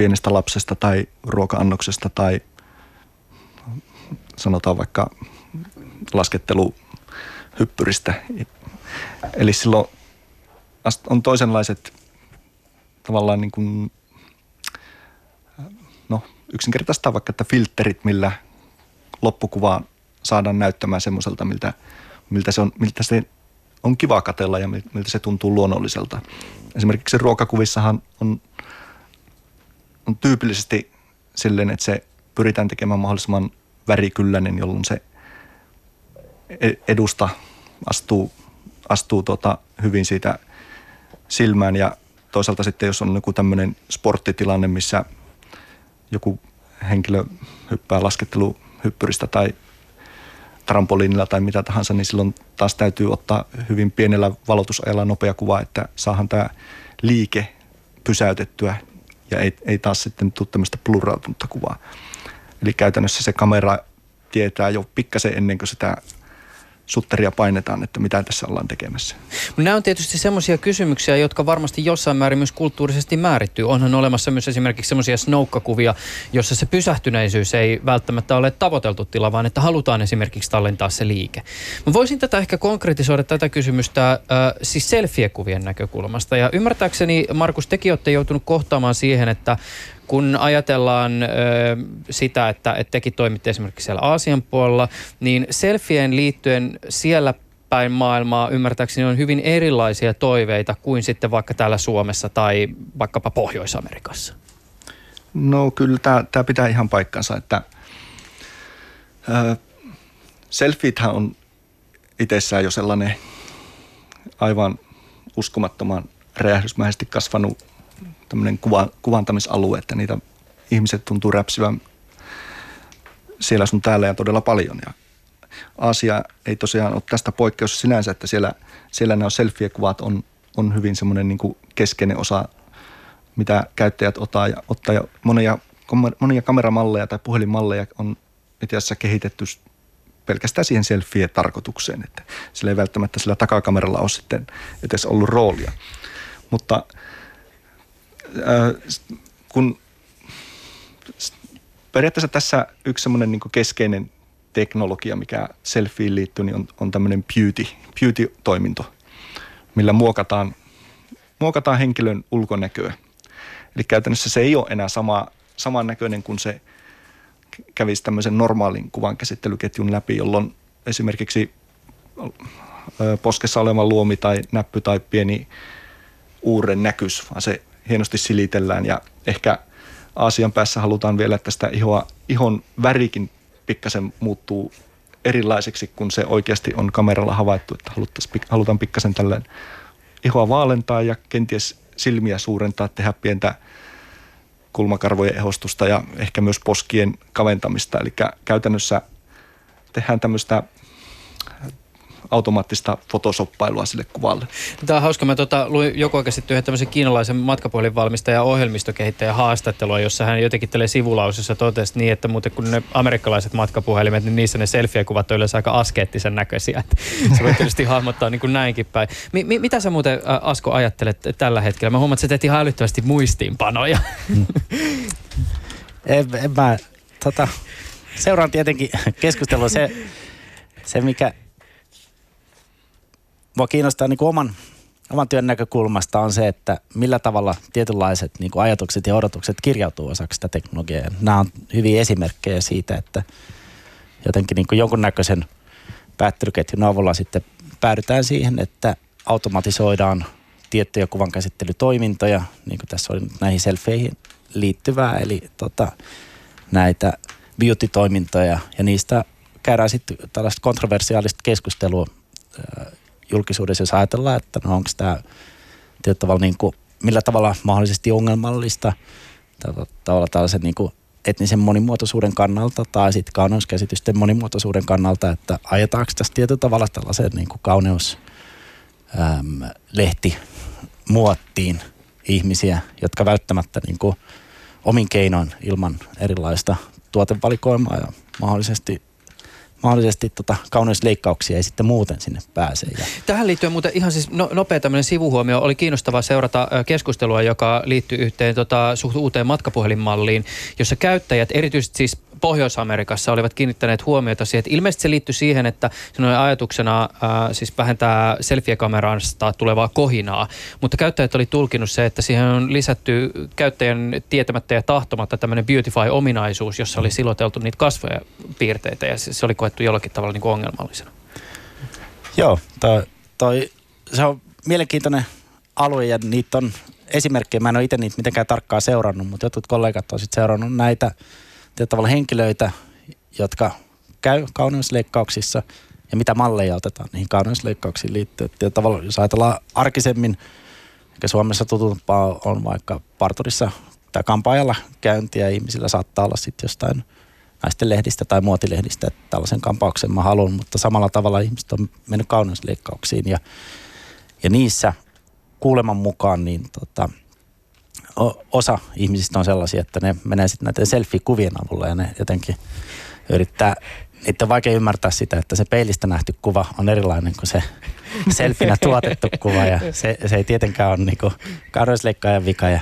pienestä lapsesta tai ruoka-annoksesta tai sanotaan vaikka lasketteluhyppyristä. Eli silloin on toisenlaiset tavallaan niin kuin, no yksinkertaistaan vaikka, että filterit, millä loppukuvaa saadaan näyttämään semmoiselta, miltä, miltä, se on, miltä se on kiva katella ja miltä se tuntuu luonnolliselta. Esimerkiksi ruokakuvissahan on, on tyypillisesti silleen, että se pyritään tekemään mahdollisimman värikylläinen, jolloin se e-, edusta astuu, astuu tota hyvin siitä silmään. Ja toisaalta sitten jos on joku tämmöinen sporttitilanne, missä joku henkilö hyppää lasketteluhyppyristä tai trampoliinilla tai mitä tahansa, niin silloin taas täytyy ottaa hyvin pienellä valotusajalla nopea kuva, että saahan tämä liike pysäytettyä ja ei, ei taas sitten tule tämmöistä plurautunutta kuvaa. Eli käytännössä se kamera tietää jo pikkasen ennen kuin sitä sutteria painetaan, että mitä tässä ollaan tekemässä. Nämä on tietysti semmoisia kysymyksiä, jotka varmasti jossain määrin myös kulttuurisesti määrittyy. Onhan olemassa myös esimerkiksi semmoisia snoukkakuvia, jossa se pysähtyneisyys ei välttämättä ole tavoiteltu tila, vaan että halutaan esimerkiksi tallentaa se liike. Mä voisin tätä ehkä konkretisoida tätä kysymystä äh, siis selfie-kuvien näkökulmasta. Ja ymmärtääkseni, Markus, tekin olette joutunut kohtaamaan siihen, että kun ajatellaan ö, sitä, että, että tekin toimitte esimerkiksi siellä Aasian puolella, niin selfien liittyen siellä päin maailmaa ymmärtääkseni on hyvin erilaisia toiveita kuin sitten vaikka täällä Suomessa tai vaikkapa Pohjois-Amerikassa. No kyllä tämä pitää ihan paikkansa, että ö, selfithän on itsessään jo sellainen aivan uskomattoman räjähdysmäisesti kasvanut tämmöinen kuva, kuvantamisalue, että niitä ihmiset tuntuu räpsivän siellä sun täällä ja todella paljon. Ja Aasia ei tosiaan ole tästä poikkeus sinänsä, että siellä, siellä nämä selfie-kuvat on, on hyvin semmoinen niin kuin keskeinen osa, mitä käyttäjät ottaa ja, ottaa. Ja monia, monia kameramalleja tai puhelinmalleja on itse asiassa kehitetty pelkästään siihen selfie-tarkoitukseen, että sillä ei välttämättä sillä takakameralla ole sitten edes ollut roolia. Mutta kun periaatteessa tässä yksi semmoinen niin keskeinen teknologia, mikä selfieen liittyy, niin on, on tämmöinen beauty, beauty-toiminto, millä muokataan, muokataan henkilön ulkonäköä. Eli käytännössä se ei ole enää sama, saman näköinen kuin se kävisi tämmöisen normaalin kuvan käsittelyketjun läpi, jolloin esimerkiksi poskessa oleva luomi tai näppy tai pieni uurren näkys, vaan se hienosti silitellään ja ehkä Aasian päässä halutaan vielä, että sitä ihoa, ihon värikin pikkasen muuttuu erilaiseksi, kun se oikeasti on kameralla havaittu, että halutaan pikkasen tällöin ihoa vaalentaa ja kenties silmiä suurentaa, tehdä pientä kulmakarvojen ehostusta ja ehkä myös poskien kaventamista. Eli käytännössä tehdään tämmöistä automaattista fotosoppailua sille kuvalle. Tämä on hauska. Mä tota, luin joku aika sitten yhden tämmöisen kiinalaisen matkapuhelinvalmistajan ja ohjelmistokehittäjän haastattelua, jossa hän jotenkin tälle sivulausessa totesi niin, että muuten kun ne amerikkalaiset matkapuhelimet, niin niissä ne selfie-kuvat on yleensä aika askeettisen näköisiä. Se voi tietysti hahmottaa niin kuin näinkin päin. Mi- mi- mitä sä muuten Asko ajattelet tällä hetkellä? Mä huomaan, että sä teet ihan älyttömästi muistiinpanoja. en, en mä, tota, seuraan tietenkin keskustelua. Se, se mikä mua kiinnostaa niin kuin oman, oman työn näkökulmasta on se, että millä tavalla tietynlaiset niin kuin ajatukset ja odotukset kirjautuu osaksi sitä teknologiaa. Nämä on hyviä esimerkkejä siitä, että jotenkin niin kuin jonkunnäköisen päättelyketjun avulla sitten päädytään siihen, että automatisoidaan tiettyjä kuvankäsittelytoimintoja, niin kuin tässä oli näihin selfeihin liittyvää, eli tota, näitä beauty-toimintoja, ja niistä käydään sitten tällaista kontroversiaalista keskustelua julkisuudessa, jos ajatellaan, että no onko tämä tavalla niin kuin, millä tavalla mahdollisesti ongelmallista tavalla tällaisen niin kuin etnisen monimuotoisuuden kannalta tai sitten kauneuskäsitysten monimuotoisuuden kannalta, että ajetaanko tässä tietyllä tavalla tällaiseen niin kuin kauneus äm, lehti muottiin ihmisiä, jotka välttämättä niin kuin omin keinoin ilman erilaista tuotevalikoimaa ja mahdollisesti mahdollisesti tota, kauneusleikkauksia ei sitten muuten sinne pääse. Ja. Tähän liittyen muuten ihan siis no, nopea tämmöinen sivuhuomio. Oli kiinnostavaa seurata keskustelua, joka liittyy yhteen tota, suht uuteen matkapuhelinmalliin, jossa käyttäjät, erityisesti siis Pohjois-Amerikassa olivat kiinnittäneet huomiota siihen, että ilmeisesti se liittyy siihen, että se on ajatuksena ää, siis vähentää selfie-kamerasta tulevaa kohinaa, mutta käyttäjät oli tulkinut se, että siihen on lisätty käyttäjän tietämättä ja tahtomatta tämmöinen beautify-ominaisuus, jossa oli siloteltu niitä kasvoja piirteitä ja se oli koettu jollakin tavalla niin kuin ongelmallisena. Joo, toi, toi, se on mielenkiintoinen alue ja niitä on esimerkkejä. Mä en ole itse niitä mitenkään tarkkaan seurannut, mutta jotkut kollegat on sitten seurannut näitä tavalla henkilöitä, jotka käy kauneusleikkauksissa ja mitä malleja otetaan niihin kauneusleikkauksiin liittyen. Tietyllä tavalla, jos ajatellaan arkisemmin, mikä Suomessa tutumpaa on vaikka parturissa tai kampaajalla käyntiä, ihmisillä saattaa olla sitten jostain naisten lehdistä tai muotilehdistä, että tällaisen kampauksen mä haluan, mutta samalla tavalla ihmiset on mennyt kauneusleikkauksiin ja, ja niissä kuuleman mukaan niin tota, osa ihmisistä on sellaisia, että ne menee sitten näiden selfie-kuvien avulla ja ne jotenkin yrittää, niitä on vaikea ymmärtää sitä, että se peilistä nähty kuva on erilainen kuin se selfinä tuotettu kuva ja se, se ei tietenkään ole niinku kauneusleikkaajan vika ja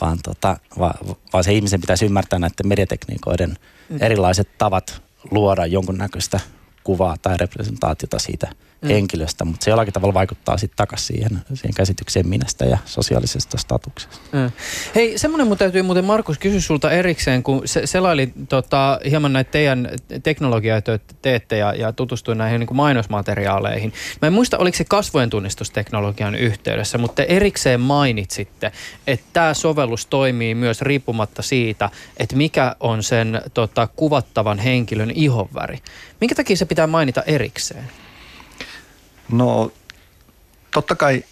vaan, tota, va, vaan se ihmisen pitäisi ymmärtää näiden mediatekniikoiden mm. erilaiset tavat luoda jonkunnäköistä kuvaa tai representaatiota siitä – mm. henkilöstä, mutta se jollakin tavalla vaikuttaa sitten takaisin siihen, siihen käsitykseen minästä ja sosiaalisesta statuksesta. Mm. Hei, semmoinen mun täytyy muuten Markus kysyä sulta erikseen, kun se, selaili tota, hieman näitä teidän teknologiaa, joita teette ja, ja tutustuin näihin niin kuin mainosmateriaaleihin. Mä en muista, oliko se kasvojen tunnistusteknologian yhteydessä, mutta te erikseen mainitsitte, että tämä sovellus toimii myös riippumatta siitä, että mikä on sen tota, kuvattavan henkilön ihonväri. Minkä takia se pitää mainita erikseen? No totta kai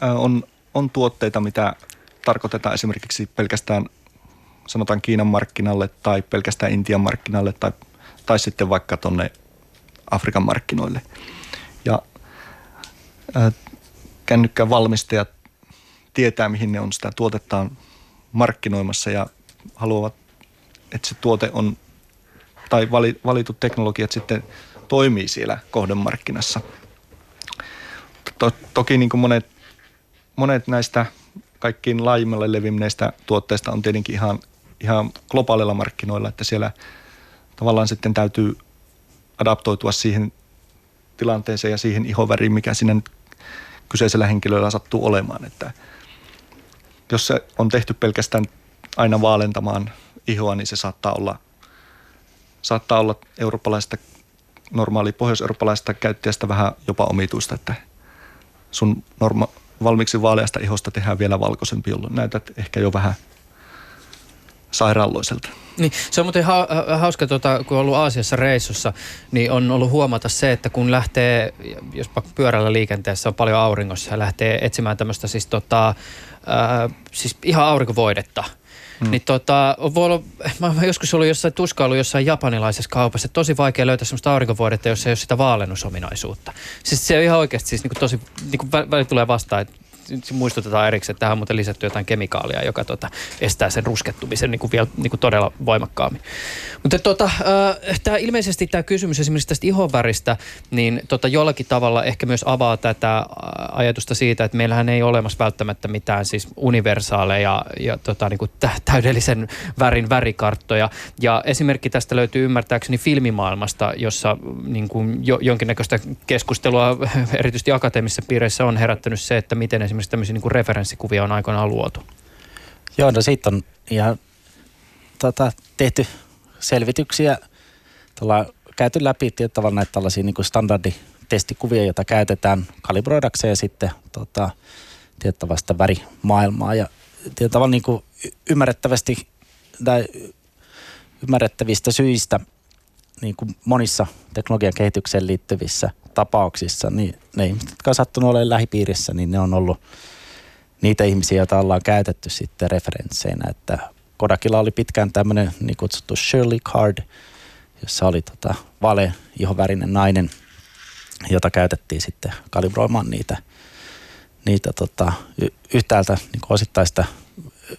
on, on tuotteita, mitä tarkoitetaan esimerkiksi pelkästään sanotaan Kiinan markkinalle tai pelkästään Intian markkinalle tai, tai sitten vaikka tuonne Afrikan markkinoille. Ja kännykkän valmistajat tietää, mihin ne on sitä tuotettaan markkinoimassa ja haluavat, että se tuote on tai valitut teknologiat sitten toimii siellä kohdemarkkinassa – to, toki niin kuin monet, monet näistä kaikkiin laajimmalle levinneistä tuotteista on tietenkin ihan, ihan globaalilla markkinoilla, että siellä tavallaan sitten täytyy adaptoitua siihen tilanteeseen ja siihen ihoväriin, mikä siinä nyt kyseisellä henkilöllä sattuu olemaan. Että jos se on tehty pelkästään aina vaalentamaan ihoa, niin se saattaa olla, saattaa olla eurooppalaista, normaali pohjois-eurooppalaista käyttäjästä vähän jopa omituista, että – sun norma, valmiiksi vaaleasta ihosta tehdään vielä valkoisempi, jolloin näytät ehkä jo vähän sairaalloiselta. Niin, se on muuten ha- hauska, tuota, kun on ollut Aasiassa reissussa, niin on ollut huomata se, että kun lähtee, jos pyörällä liikenteessä on paljon auringossa ja lähtee etsimään tämmöistä siis, tota, ää, siis ihan aurinkovoidetta – Mm. Niin tota, voi olla, mä oon joskus ollut jossain tuskailu jossain japanilaisessa kaupassa, että tosi vaikea löytää sellaista aurinkovuodetta, jos ei ole sitä vaalennusominaisuutta. Siis se on ihan oikeasti siis niin tosi, niin kuin väli tulee vastaan, että muistutetaan erikseen, että tähän on muuten lisätty jotain kemikaalia, joka tota, estää sen ruskettumisen niin kuin vielä niin kuin todella voimakkaammin. Mutta tota, äh, tämä, ilmeisesti tämä kysymys esimerkiksi tästä ihonväristä, niin tota, jollakin tavalla ehkä myös avaa tätä ajatusta siitä, että meillähän ei ole olemassa välttämättä mitään siis universaaleja ja tota, niin kuin täydellisen värin värikarttoja. Ja esimerkki tästä löytyy ymmärtääkseni filmimaailmasta, jossa niin kuin jo, jonkinnäköistä keskustelua erityisesti akateemisissa piireissä on herättänyt se, että miten esimerkiksi esimerkiksi tämmöisiä niin kuin referenssikuvia on aikoinaan luotu? Joo, no siitä on ihan tota, tehty selvityksiä. Tuolla käyty läpi tavallaan näitä tällaisia niin standarditestikuvia, joita käytetään kalibroidakseen sitten tota, tiettävästä värimaailmaa. Ja tavallaan niin kuin ymmärrettävästi tai ymmärrettävistä syistä niin kuin monissa teknologian kehitykseen liittyvissä tapauksissa, niin ne ihmiset, jotka on sattunut olemaan lähipiirissä, niin ne on ollut niitä ihmisiä, joita ollaan käytetty sitten referensseinä. Että Kodakilla oli pitkään tämmöinen niin kutsuttu Shirley Card, jossa oli tota vale ihovärinen nainen, jota käytettiin sitten kalibroimaan niitä, niitä tota, yhtäältä niin osittaista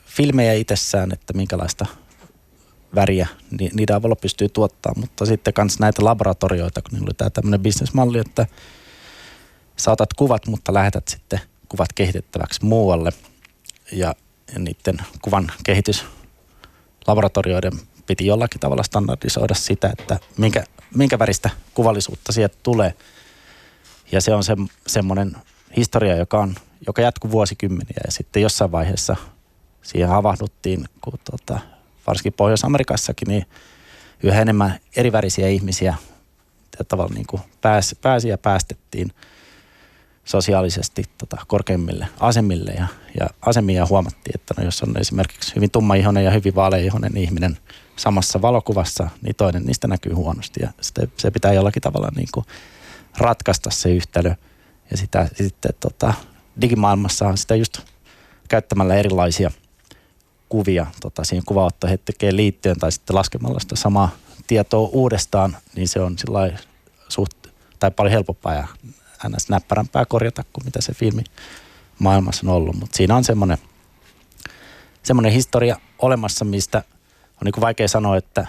filmejä itsessään, että minkälaista väriä niiden avulla pystyy tuottaa, mutta sitten myös näitä laboratorioita, kun niillä oli tämä tämmöinen bisnesmalli, että saatat kuvat, mutta lähetät sitten kuvat kehitettäväksi muualle ja, ja niiden kuvan kehityslaboratorioiden piti jollakin tavalla standardisoida sitä, että minkä, minkä väristä kuvallisuutta sieltä tulee. Ja se on se, semmoinen historia, joka, on, joka jatkuu vuosikymmeniä ja sitten jossain vaiheessa siihen havahduttiin, kun tuota, varsinkin Pohjois-Amerikassakin, niin yhä enemmän erivärisiä ihmisiä tavalla niin kuin pääsi, pääsi ja päästettiin sosiaalisesti tota, korkeimmille asemille ja, ja asemia huomattiin, että no jos on esimerkiksi hyvin tummaihoinen ja hyvin vaaleihoinen ihminen samassa valokuvassa, niin toinen niistä näkyy huonosti ja sitä, se pitää jollakin tavalla niin kuin ratkaista se yhtälö ja sitä sitten tota, digimaailmassa sitä just käyttämällä erilaisia kuvia tota, siihen kuvaottohetkeen liittyen tai sitten laskemalla sitä samaa tietoa uudestaan, niin se on sillä suht, tai paljon helpompaa ja ns. näppärämpää korjata kuin mitä se filmi maailmassa on ollut. Mutta siinä on semmoinen, semmoinen historia olemassa, mistä on niin kuin vaikea sanoa, että,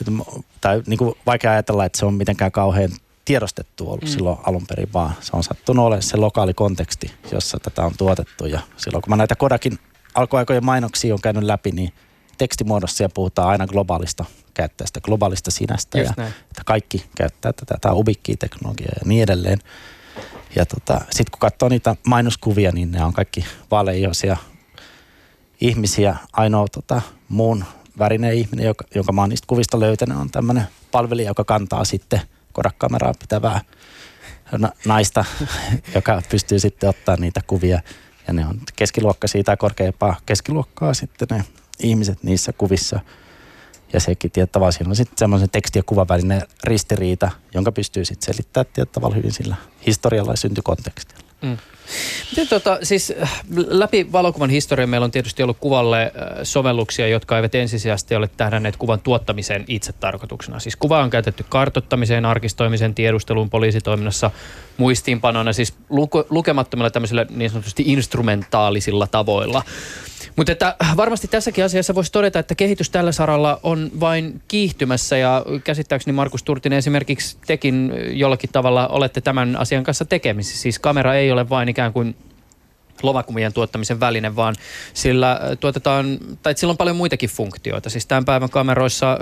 että tai niin kuin vaikea ajatella, että se on mitenkään kauhean tiedostettu ollut mm. silloin alun perin, vaan se on sattunut olemaan se lokaali konteksti, jossa tätä on tuotettu. Ja silloin kun mä näitä Kodakin alkuaikojen mainoksia on käynyt läpi, niin tekstimuodossa siellä puhutaan aina globaalista käyttäjästä, globaalista sinästä Just ja näin. että kaikki käyttää tätä, tämä ubikkiä teknologiaa ja niin edelleen. Ja tota, sitten kun katsoo niitä mainoskuvia, niin ne on kaikki vaaleihoisia ihmisiä. Ainoa tota, muun värinen ihminen, joka, jonka mä oon niistä kuvista löytänyt, on tämmöinen palvelija, joka kantaa sitten kodakameraa pitävää naista, joka pystyy sitten ottaa niitä kuvia – ja ne on keskiluokkaisia tai korkeampaa keskiluokkaa sitten ne ihmiset niissä kuvissa. Ja sekin tiettävä siinä on sitten semmoisen teksti- ja kuvan välinen ristiriita, jonka pystyy sitten selittämään tiettävällä hyvin sillä historialla ja syntykontekstilla. Mm. Miten tota, siis äh, läpi valokuvan historian meillä on tietysti ollut kuvalle äh, sovelluksia, jotka eivät ensisijaisesti ole tähdänneet kuvan tuottamiseen itse tarkoituksena. Siis kuva on käytetty kartottamiseen, arkistoimiseen, tiedusteluun, poliisitoiminnassa, muistiinpanona, siis luke- lukemattomilla tämmöisillä niin sanotusti instrumentaalisilla tavoilla. Mutta että varmasti tässäkin asiassa voisi todeta, että kehitys tällä saralla on vain kiihtymässä ja käsittääkseni Markus Turtinen esimerkiksi tekin jollakin tavalla olette tämän asian kanssa tekemisissä. Siis kamera ei ole vain ikään kuin lomakumien tuottamisen väline, vaan sillä tuotetaan, tai sillä on paljon muitakin funktioita. Siis tämän päivän kameroissa,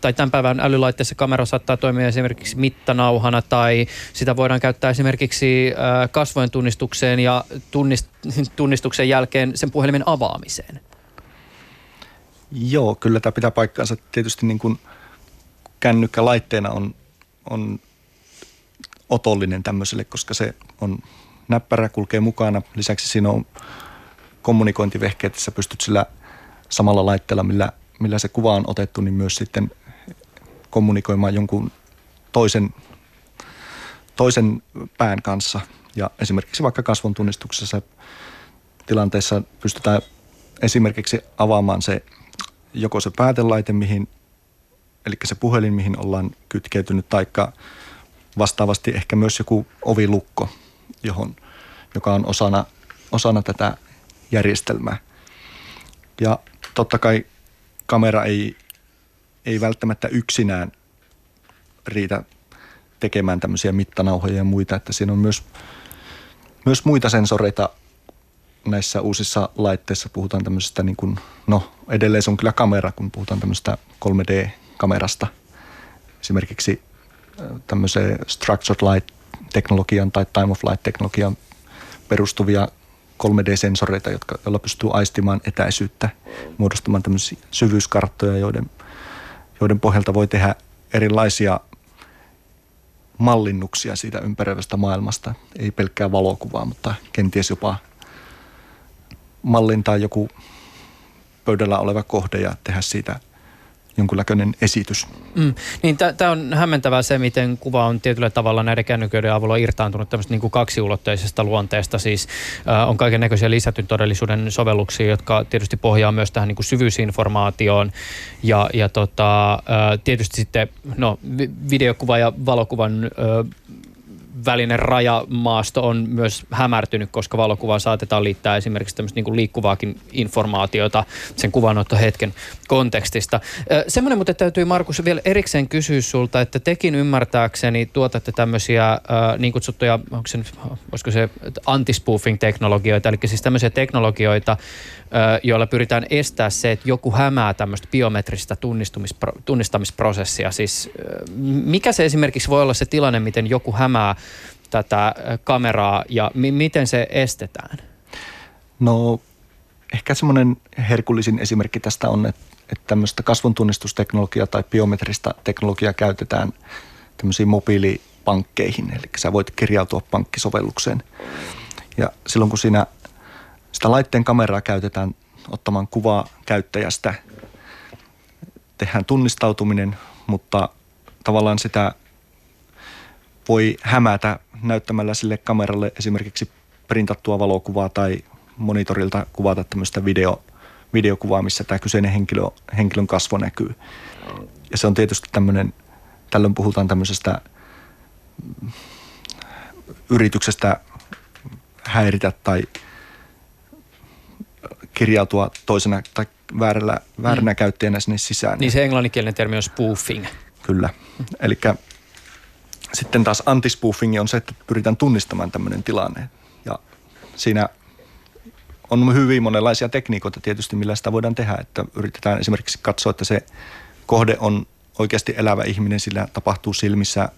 tai tämän päivän älylaitteessa kamera saattaa toimia esimerkiksi mittanauhana, tai sitä voidaan käyttää esimerkiksi kasvojen tunnistukseen ja tunnist, tunnistuksen jälkeen sen puhelimen avaamiseen. Joo, kyllä tämä pitää paikkaansa. Tietysti niin kuin kännykkä laitteena on, on otollinen tämmöiselle, koska se on näppärä kulkee mukana. Lisäksi siinä on kommunikointivehkeet, että sä pystyt sillä samalla laitteella, millä, millä se kuva on otettu, niin myös sitten kommunikoimaan jonkun toisen, toisen pään kanssa. Ja esimerkiksi vaikka kasvon tunnistuksessa tilanteessa pystytään esimerkiksi avaamaan se joko se päätelaite, mihin, eli se puhelin, mihin ollaan kytkeytynyt, taikka vastaavasti ehkä myös joku ovilukko, johon, joka on osana, osana tätä järjestelmää. Ja totta kai kamera ei, ei välttämättä yksinään riitä tekemään tämmöisiä mittanauhoja ja muita, että siinä on myös, myös muita sensoreita näissä uusissa laitteissa. Puhutaan tämmöisestä, niin kuin, no edelleen se on kyllä kamera, kun puhutaan tämmöisestä 3D-kamerasta. Esimerkiksi tämmöiseen structured light teknologian tai time of flight teknologian perustuvia 3D-sensoreita, jotka, joilla pystyy aistimaan etäisyyttä, muodostamaan tämmöisiä syvyyskarttoja, joiden, joiden pohjalta voi tehdä erilaisia mallinnuksia siitä ympäröivästä maailmasta. Ei pelkkää valokuvaa, mutta kenties jopa mallintaa joku pöydällä oleva kohde ja tehdä siitä – jonkunlainen esitys. Mm. Niin tämä on hämmentävää se, miten kuva on tietyllä tavalla näiden kännyköiden avulla irtaantunut tämmöistä niin kaksiulotteisesta luonteesta. Siis äh, on kaiken näköisiä lisätyn todellisuuden sovelluksia, jotka tietysti pohjaa myös tähän niin kuin syvyysinformaatioon. Ja, ja tota, äh, tietysti sitten no, videokuva ja valokuvan äh, välinen rajamaasto on myös hämärtynyt, koska valokuvaan saatetaan liittää esimerkiksi tämmöistä niin liikkuvaakin informaatiota sen kuvanottohetken kontekstista. Semmoinen, mutta täytyy Markus vielä erikseen kysyä sulta, että tekin ymmärtääkseni tuotatte tämmöisiä niin kutsuttuja, onko se olisiko se antispoofing-teknologioita, eli siis tämmöisiä teknologioita, joilla pyritään estää se, että joku hämää tämmöistä biometristä tunnistamisprosessia. Siis mikä se esimerkiksi voi olla se tilanne, miten joku hämää tätä kameraa ja mi- miten se estetään? No ehkä semmoinen herkullisin esimerkki tästä on, että, että tämmöistä kasvontunnistusteknologiaa tai biometristä teknologiaa käytetään tämmöisiin mobiilipankkeihin. Eli sä voit kirjautua pankkisovellukseen. Ja silloin kun siinä sitä laitteen kameraa käytetään ottamaan kuvaa käyttäjästä, tehdään tunnistautuminen, mutta tavallaan sitä voi hämätä näyttämällä sille kameralle esimerkiksi printattua valokuvaa tai monitorilta kuvata tämmöistä video, videokuvaa, missä tämä kyseinen henkilö, henkilön kasvo näkyy. Ja se on tietysti tämmöinen, tällöin puhutaan tämmöisestä yrityksestä häiritä tai kirjautua toisena tai väärällä, vääränä mm. käyttäjänä sinne sisään. Niin se englanninkielinen termi on spoofing. Kyllä. Eli sitten taas antispoofing on se, että pyritään tunnistamaan tämmöinen tilanne. Ja siinä on hyvin monenlaisia tekniikoita tietysti, millä sitä voidaan tehdä. Että yritetään esimerkiksi katsoa, että se kohde on oikeasti elävä ihminen, sillä tapahtuu silmissä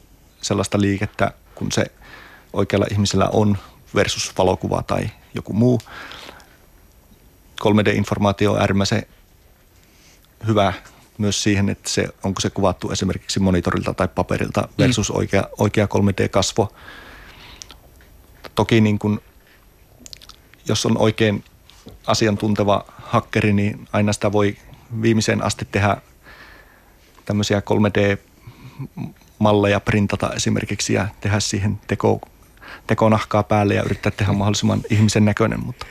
sellaista liikettä, kun se oikealla ihmisellä on versus valokuva tai joku muu. 3D-informaatio on äärimmäisen hyvä myös siihen, että se, onko se kuvattu esimerkiksi monitorilta tai paperilta versus mm. oikea, oikea 3D-kasvo. Toki niin kun, jos on oikein asiantunteva hakkeri, niin aina sitä voi viimeiseen asti tehdä tämmöisiä 3D-malleja printata esimerkiksi ja tehdä siihen teko, tekonahkaa päälle ja yrittää tehdä mahdollisimman ihmisen näköinen, mutta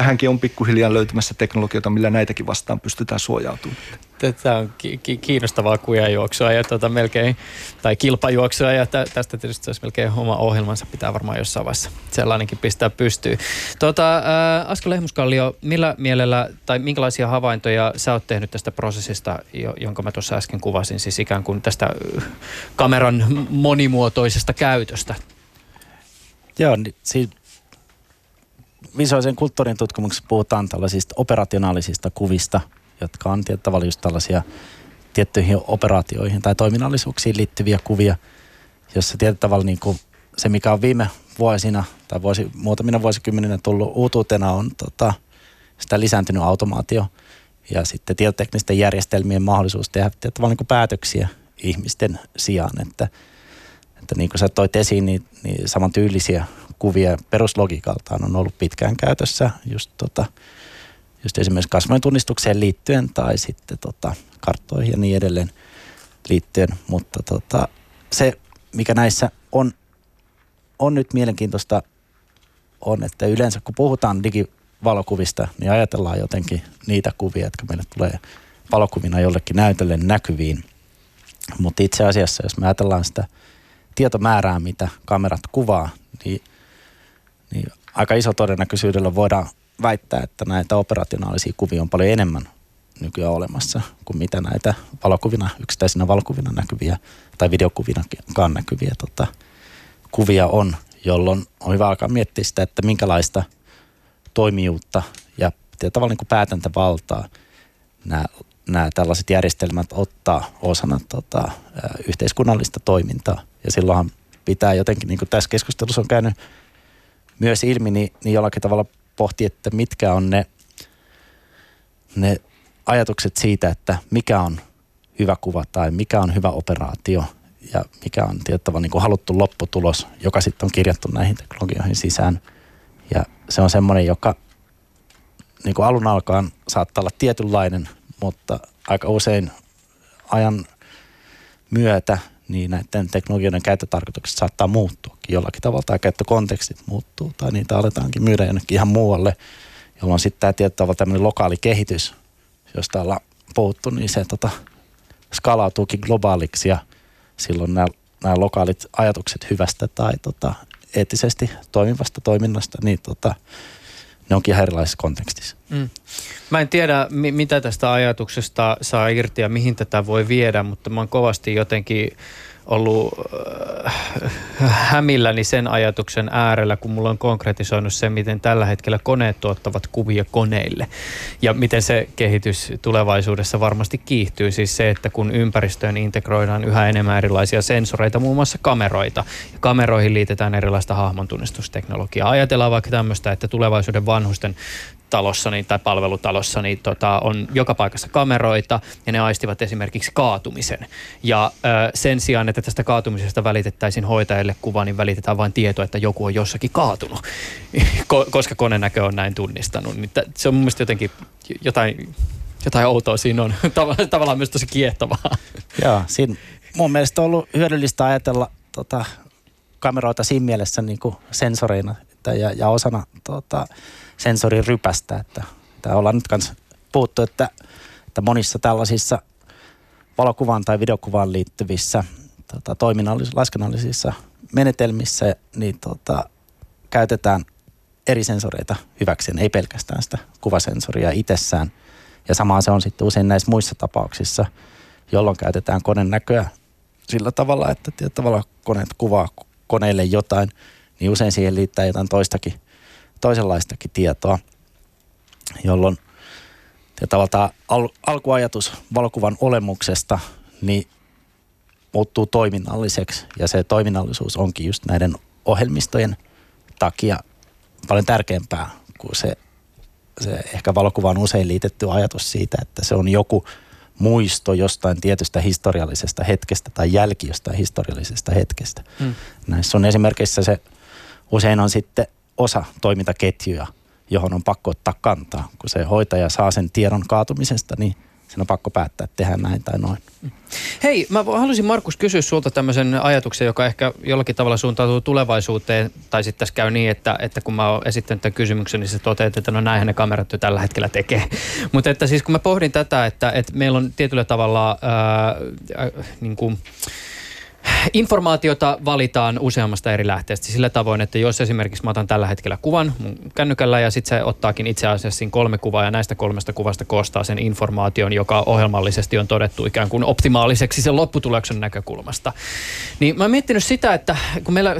tähänkin on pikkuhiljaa löytymässä teknologioita, millä näitäkin vastaan pystytään suojautumaan. Tämä on ki- kiinnostavaa kujajuoksua ja tuota melkein, tai kilpajuoksua ja tä- tästä tietysti olisi melkein oma ohjelmansa pitää varmaan jossain vaiheessa sellainenkin pistää pystyyn. Tuota, äh, Asko Lehmuskallio, millä mielellä tai minkälaisia havaintoja sä oot tehnyt tästä prosessista, jonka mä tuossa äsken kuvasin, siis ikään kuin tästä kameran monimuotoisesta käytöstä? Joo, niin, siis visuaalisen kulttuurin tutkimuksessa puhutaan tällaisista operationaalisista kuvista, jotka on tavallaan just tällaisia tiettyihin operaatioihin tai toiminnallisuuksiin liittyviä kuvia, jossa tietyllä tavalla niin kuin se, mikä on viime vuosina tai vuosi, muutamina vuosikymmeninä tullut uutuutena, on tota, sitä lisääntynyt automaatio ja sitten tietoteknisten järjestelmien mahdollisuus tehdä tavallaan niin päätöksiä ihmisten sijaan, että, että niin kuin sä toit esiin, niin, niin samantyylisiä kuvia peruslogiikaltaan on ollut pitkään käytössä just, tota, just esimerkiksi kasvojen tunnistukseen liittyen tai sitten tota, karttoihin ja niin edelleen liittyen. Mutta tota, se, mikä näissä on, on nyt mielenkiintoista, on, että yleensä kun puhutaan digivalokuvista, niin ajatellaan jotenkin niitä kuvia, jotka meille tulee valokuvina jollekin näytölle näkyviin. Mutta itse asiassa, jos me ajatellaan sitä tietomäärää, mitä kamerat kuvaa, niin niin aika iso todennäköisyydellä voidaan väittää, että näitä operationaalisia kuvia on paljon enemmän nykyään olemassa kuin mitä näitä valokuvina, yksittäisinä valokuvina näkyviä tai videokuvinakaan näkyviä tota, kuvia on, jolloin on hyvä alkaa miettiä sitä, että minkälaista toimijuutta ja tavallaan niin päätäntävaltaa nämä, nämä tällaiset järjestelmät ottaa osana tota, yhteiskunnallista toimintaa. Ja silloinhan pitää jotenkin, niin kuin tässä keskustelussa on käynyt myös ilmi, niin, niin jollakin tavalla pohti, että mitkä on ne, ne ajatukset siitä, että mikä on hyvä kuva tai mikä on hyvä operaatio ja mikä on tiettävä niin kuin haluttu lopputulos, joka sitten on kirjattu näihin teknologioihin sisään. Ja se on semmoinen, joka niin kuin alun alkaen saattaa olla tietynlainen, mutta aika usein ajan myötä niin näiden teknologioiden käyttötarkoitukset saattaa muuttua jollakin tavalla tai käyttökontekstit muuttuu tai niitä aletaankin myydä jonnekin ihan muualle, jolloin sitten tämä tietyllä tavalla tämmöinen lokaali kehitys, josta ollaan puhuttu, niin se tota, skalautuukin globaaliksi ja silloin nämä lokaalit ajatukset hyvästä tai tota, eettisesti toimivasta toiminnasta, niin tota, ne onkin ihan erilaisessa kontekstissa. Mm. Mä en tiedä, mi- mitä tästä ajatuksesta saa irti ja mihin tätä voi viedä, mutta mä oon kovasti jotenkin ollut äh, hämilläni sen ajatuksen äärellä, kun mulla on konkretisoinut se, miten tällä hetkellä koneet tuottavat kuvia koneille. Ja miten se kehitys tulevaisuudessa varmasti kiihtyy. Siis se, että kun ympäristöön integroidaan yhä enemmän erilaisia sensoreita, muun muassa kameroita. Ja kameroihin liitetään erilaista hahmontunnistusteknologiaa. Ajatellaan vaikka tämmöistä, että tulevaisuuden vanhusten talossani tai palvelutalossani niin tota, on joka paikassa kameroita ja ne aistivat esimerkiksi kaatumisen. Ja ö, sen sijaan, että tästä kaatumisesta välitettäisiin hoitajille kuva, niin välitetään vain tieto, että joku on jossakin kaatunut, koska konenäkö on näin tunnistanut. Niin se on mun mielestä jotenkin jotain, jotain outoa siinä on. Tavallaan myös tosi kiehtovaa. Joo, siinä mun mielestä on ollut hyödyllistä ajatella tota, kameroita siinä mielessä niin kuin sensoreina ja, ja osana tota, sensorirypästä. Että, että ollaan nyt kanssa puhuttu, että, että monissa tällaisissa valokuvaan tai videokuvaan liittyvissä tota, toiminnallis- laskennallisissa menetelmissä niin tota, käytetään eri sensoreita hyväkseen, ei pelkästään sitä kuvasensoria itsessään. Ja samaa se on sitten usein näissä muissa tapauksissa, jolloin käytetään koneen näköä sillä tavalla, että tavalla koneet kuvaa koneelle jotain, niin usein siihen liittää jotain toistakin toisenlaistakin tietoa, jolloin tavallaan al- alkuajatus valokuvan olemuksesta niin muuttuu toiminnalliseksi ja se toiminnallisuus onkin just näiden ohjelmistojen takia paljon tärkeämpää kuin se, se ehkä valokuvaan usein liitetty ajatus siitä, että se on joku muisto jostain tietystä historiallisesta hetkestä tai jälki jostain historiallisesta hetkestä. Mm. Näissä on esimerkiksi se, usein on sitten osa toimintaketjuja, johon on pakko ottaa kantaa. Kun se hoitaja saa sen tiedon kaatumisesta, niin sen on pakko päättää, että tehdään näin tai noin. Hei, mä haluaisin Markus kysyä sulta tämmöisen ajatuksen, joka ehkä jollakin tavalla suuntautuu tulevaisuuteen, tai sitten tässä käy niin, että, että kun mä oon esittänyt tämän kysymyksen, niin se toteat, että no näinhän ne kamerat jo tällä hetkellä tekee. Mutta että siis kun mä pohdin tätä, että, että meillä on tietyllä tavalla ää, ää, niin kuin, Informaatiota valitaan useammasta eri lähteestä sillä tavoin, että jos esimerkiksi mä otan tällä hetkellä kuvan mun kännykällä ja sitten se ottaakin itse asiassa siinä kolme kuvaa ja näistä kolmesta kuvasta koostaa sen informaation, joka ohjelmallisesti on todettu ikään kuin optimaaliseksi sen lopputuloksen näkökulmasta. Niin mä oon miettinyt sitä, että kun meillä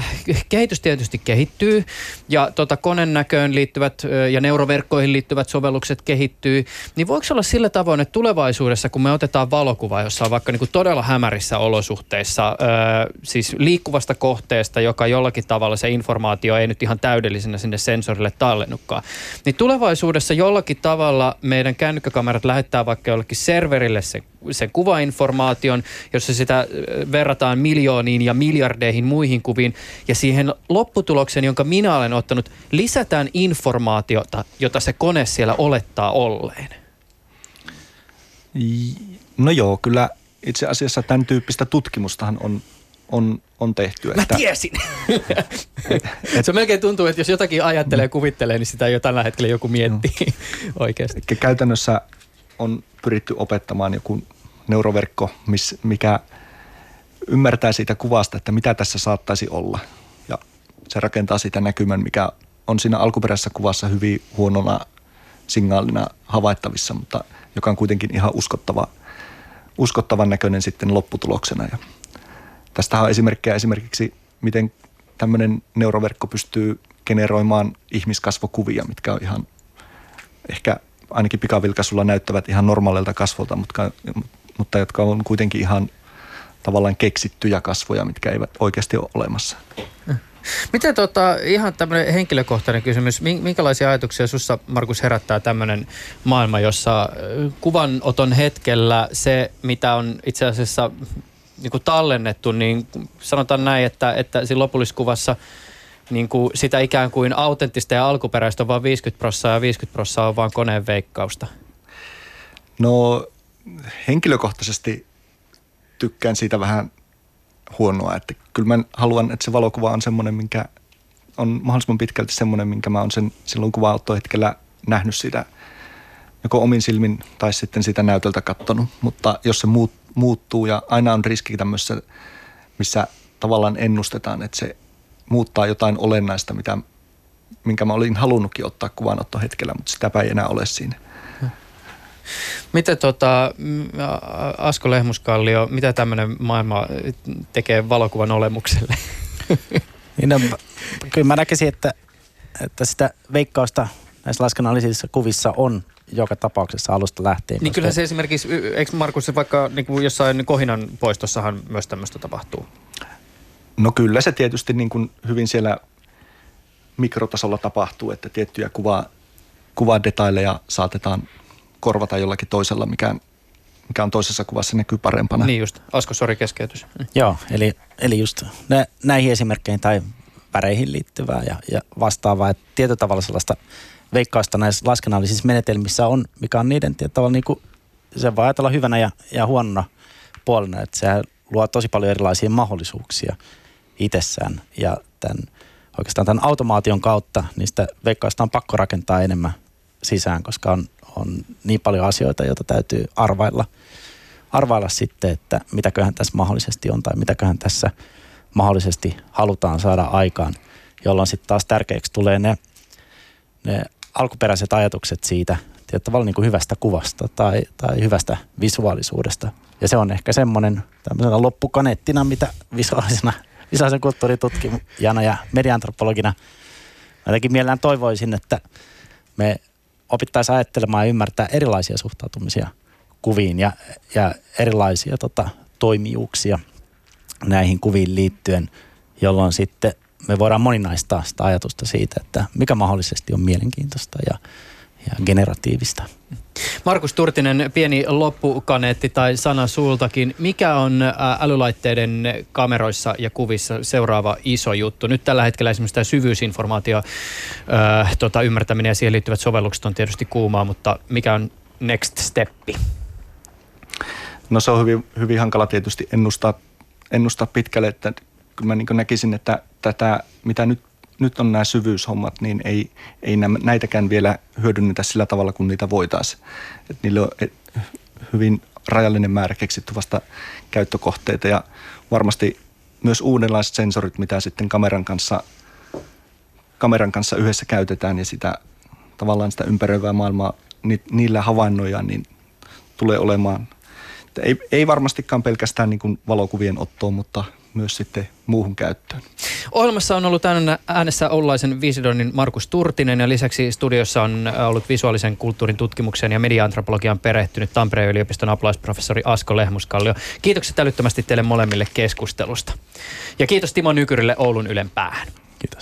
kehitys tietysti kehittyy ja tota konen näköön liittyvät ja neuroverkkoihin liittyvät sovellukset kehittyy, niin voiko olla sillä tavoin, että tulevaisuudessa kun me otetaan valokuva, jossa on vaikka niin kuin todella hämärissä olosuhteissa, siis liikkuvasta kohteesta, joka jollakin tavalla se informaatio ei nyt ihan täydellisenä sinne sensorille tallennutkaan. Niin tulevaisuudessa jollakin tavalla meidän kännykkäkamerat lähettää vaikka jollekin serverille sen, sen kuvainformaation, jossa sitä verrataan miljooniin ja miljardeihin muihin kuviin. Ja siihen lopputulokseen, jonka minä olen ottanut, lisätään informaatiota, jota se kone siellä olettaa olleen. No joo, kyllä itse asiassa tämän tyyppistä tutkimustahan on, on, on tehty. Mä että, tiesin! et, et, se melkein tuntuu, että jos jotakin ajattelee ja kuvittelee, niin sitä jo tällä hetkellä joku miettii no. oikeasti. Eli käytännössä on pyritty opettamaan joku neuroverkko, miss, mikä ymmärtää siitä kuvasta, että mitä tässä saattaisi olla. Ja se rakentaa sitä näkymän, mikä on siinä alkuperäisessä kuvassa hyvin huonona signaalina havaittavissa, mutta joka on kuitenkin ihan uskottava – uskottavan näköinen sitten lopputuloksena. Ja tästä on esimerkkejä esimerkiksi, miten tämmöinen neuroverkko pystyy generoimaan ihmiskasvokuvia, mitkä on ihan ehkä ainakin pikavilkaisulla näyttävät ihan normaalilta kasvolta, mutta, mutta jotka on kuitenkin ihan tavallaan keksittyjä kasvoja, mitkä eivät oikeasti ole olemassa. Miten tota, ihan tämmöinen henkilökohtainen kysymys, minkälaisia ajatuksia sussa Markus herättää tämmöinen maailma, jossa kuvanoton hetkellä se, mitä on itse asiassa niin kuin tallennettu, niin sanotaan näin, että, että siinä lopullisessa kuvassa niin kuin sitä ikään kuin autenttista ja alkuperäistä on vain 50 prosenttia ja 50 prosenttia on vain koneen veikkausta? No henkilökohtaisesti tykkään siitä vähän huonoa. Että kyllä mä haluan, että se valokuva on semmoinen, minkä on mahdollisimman pitkälti semmoinen, minkä mä oon sen silloin kuvaottohetkellä nähnyt sitä joko omin silmin tai sitten sitä näytöltä kattonut. Mutta jos se muut, muuttuu ja aina on riski tämmöisessä, missä tavallaan ennustetaan, että se muuttaa jotain olennaista, mitä, minkä mä olin halunnutkin ottaa kuvanottohetkellä, mutta sitäpä ei enää ole siinä. Miten tota, Asko Lehmuskallio, mitä tämmöinen maailma tekee valokuvan olemukselle? Niin no, kyllä mä näkisin, että, että sitä veikkausta näissä laskennallisissa kuvissa on joka tapauksessa alusta lähtien. Niin kyllä se esimerkiksi, eikö Markus vaikka niin kuin jossain Kohinan poistossahan myös tämmöistä tapahtuu? No kyllä se tietysti niin kuin hyvin siellä mikrotasolla tapahtuu, että tiettyjä kuva, kuvadetaileja saatetaan korvata jollakin toisella, mikä, mikä on toisessa kuvassa näkyy parempana. Niin just. Asko, sori keskeytys. Joo, eli, eli just nä, näihin esimerkkeihin tai väreihin liittyvää ja, ja vastaavaa. Että tietyllä tavalla sellaista veikkausta näissä laskennallisissa menetelmissä on, mikä on niiden tavalla niin kuin, se voi ajatella hyvänä ja, ja huonona puolena, että se luo tosi paljon erilaisia mahdollisuuksia itsessään. Ja tämän, oikeastaan tämän automaation kautta niistä veikkausta on pakko rakentaa enemmän sisään, koska on, on niin paljon asioita, joita täytyy arvailla, arvailla sitten, että mitäköhän tässä mahdollisesti on tai mitäköhän tässä mahdollisesti halutaan saada aikaan, jolloin sitten taas tärkeäksi tulee ne, ne alkuperäiset ajatukset siitä tavallaan niin kuin hyvästä kuvasta tai, tai hyvästä visuaalisuudesta. Ja se on ehkä semmoinen tämmöisenä loppukaneettina, mitä visuaalisena, visuaalisen kulttuuritutkijana ja mediantropologina jotenkin mielellään toivoisin, että me opittaisiin ajattelemaan ja ymmärtää erilaisia suhtautumisia kuviin ja, ja erilaisia tota, toimijuuksia näihin kuviin liittyen, jolloin sitten me voidaan moninaistaa sitä ajatusta siitä, että mikä mahdollisesti on mielenkiintoista ja, ja generatiivista. Markus Turtinen, pieni loppukaneetti tai sana sultakin. Mikä on älylaitteiden kameroissa ja kuvissa seuraava iso juttu? Nyt tällä hetkellä esimerkiksi tämä syvyysinformaatio, äh, tota, ymmärtäminen ja siihen liittyvät sovellukset on tietysti kuumaa, mutta mikä on next steppi? No se on hyvin, hyvin hankala tietysti ennustaa, ennustaa pitkälle, että kyllä mä niin näkisin, että tätä, mitä nyt, nyt on nämä syvyyshommat, niin ei, ei näitäkään vielä hyödynnetä sillä tavalla, kun niitä voitaisiin. Niillä on hyvin rajallinen määrä keksitty vasta käyttökohteita ja varmasti myös uudenlaiset sensorit, mitä sitten kameran kanssa, kameran kanssa yhdessä käytetään ja sitä tavallaan sitä ympäröivää maailmaa ni, niillä havainnoja, niin tulee olemaan, ei, ei varmastikaan pelkästään niin kuin valokuvien ottoon, mutta myös sitten muuhun käyttöön. Ohjelmassa on ollut tänään äänessä Oulaisen Viisidonin Markus Turtinen ja lisäksi studiossa on äh, ollut visuaalisen kulttuurin tutkimuksen ja mediaantropologian perehtynyt Tampereen yliopiston apulaisprofessori Asko Lehmuskallio. Kiitokset älyttömästi teille molemmille keskustelusta. Ja kiitos Timo Nykyrille Oulun Ylen päähän. Kiitos.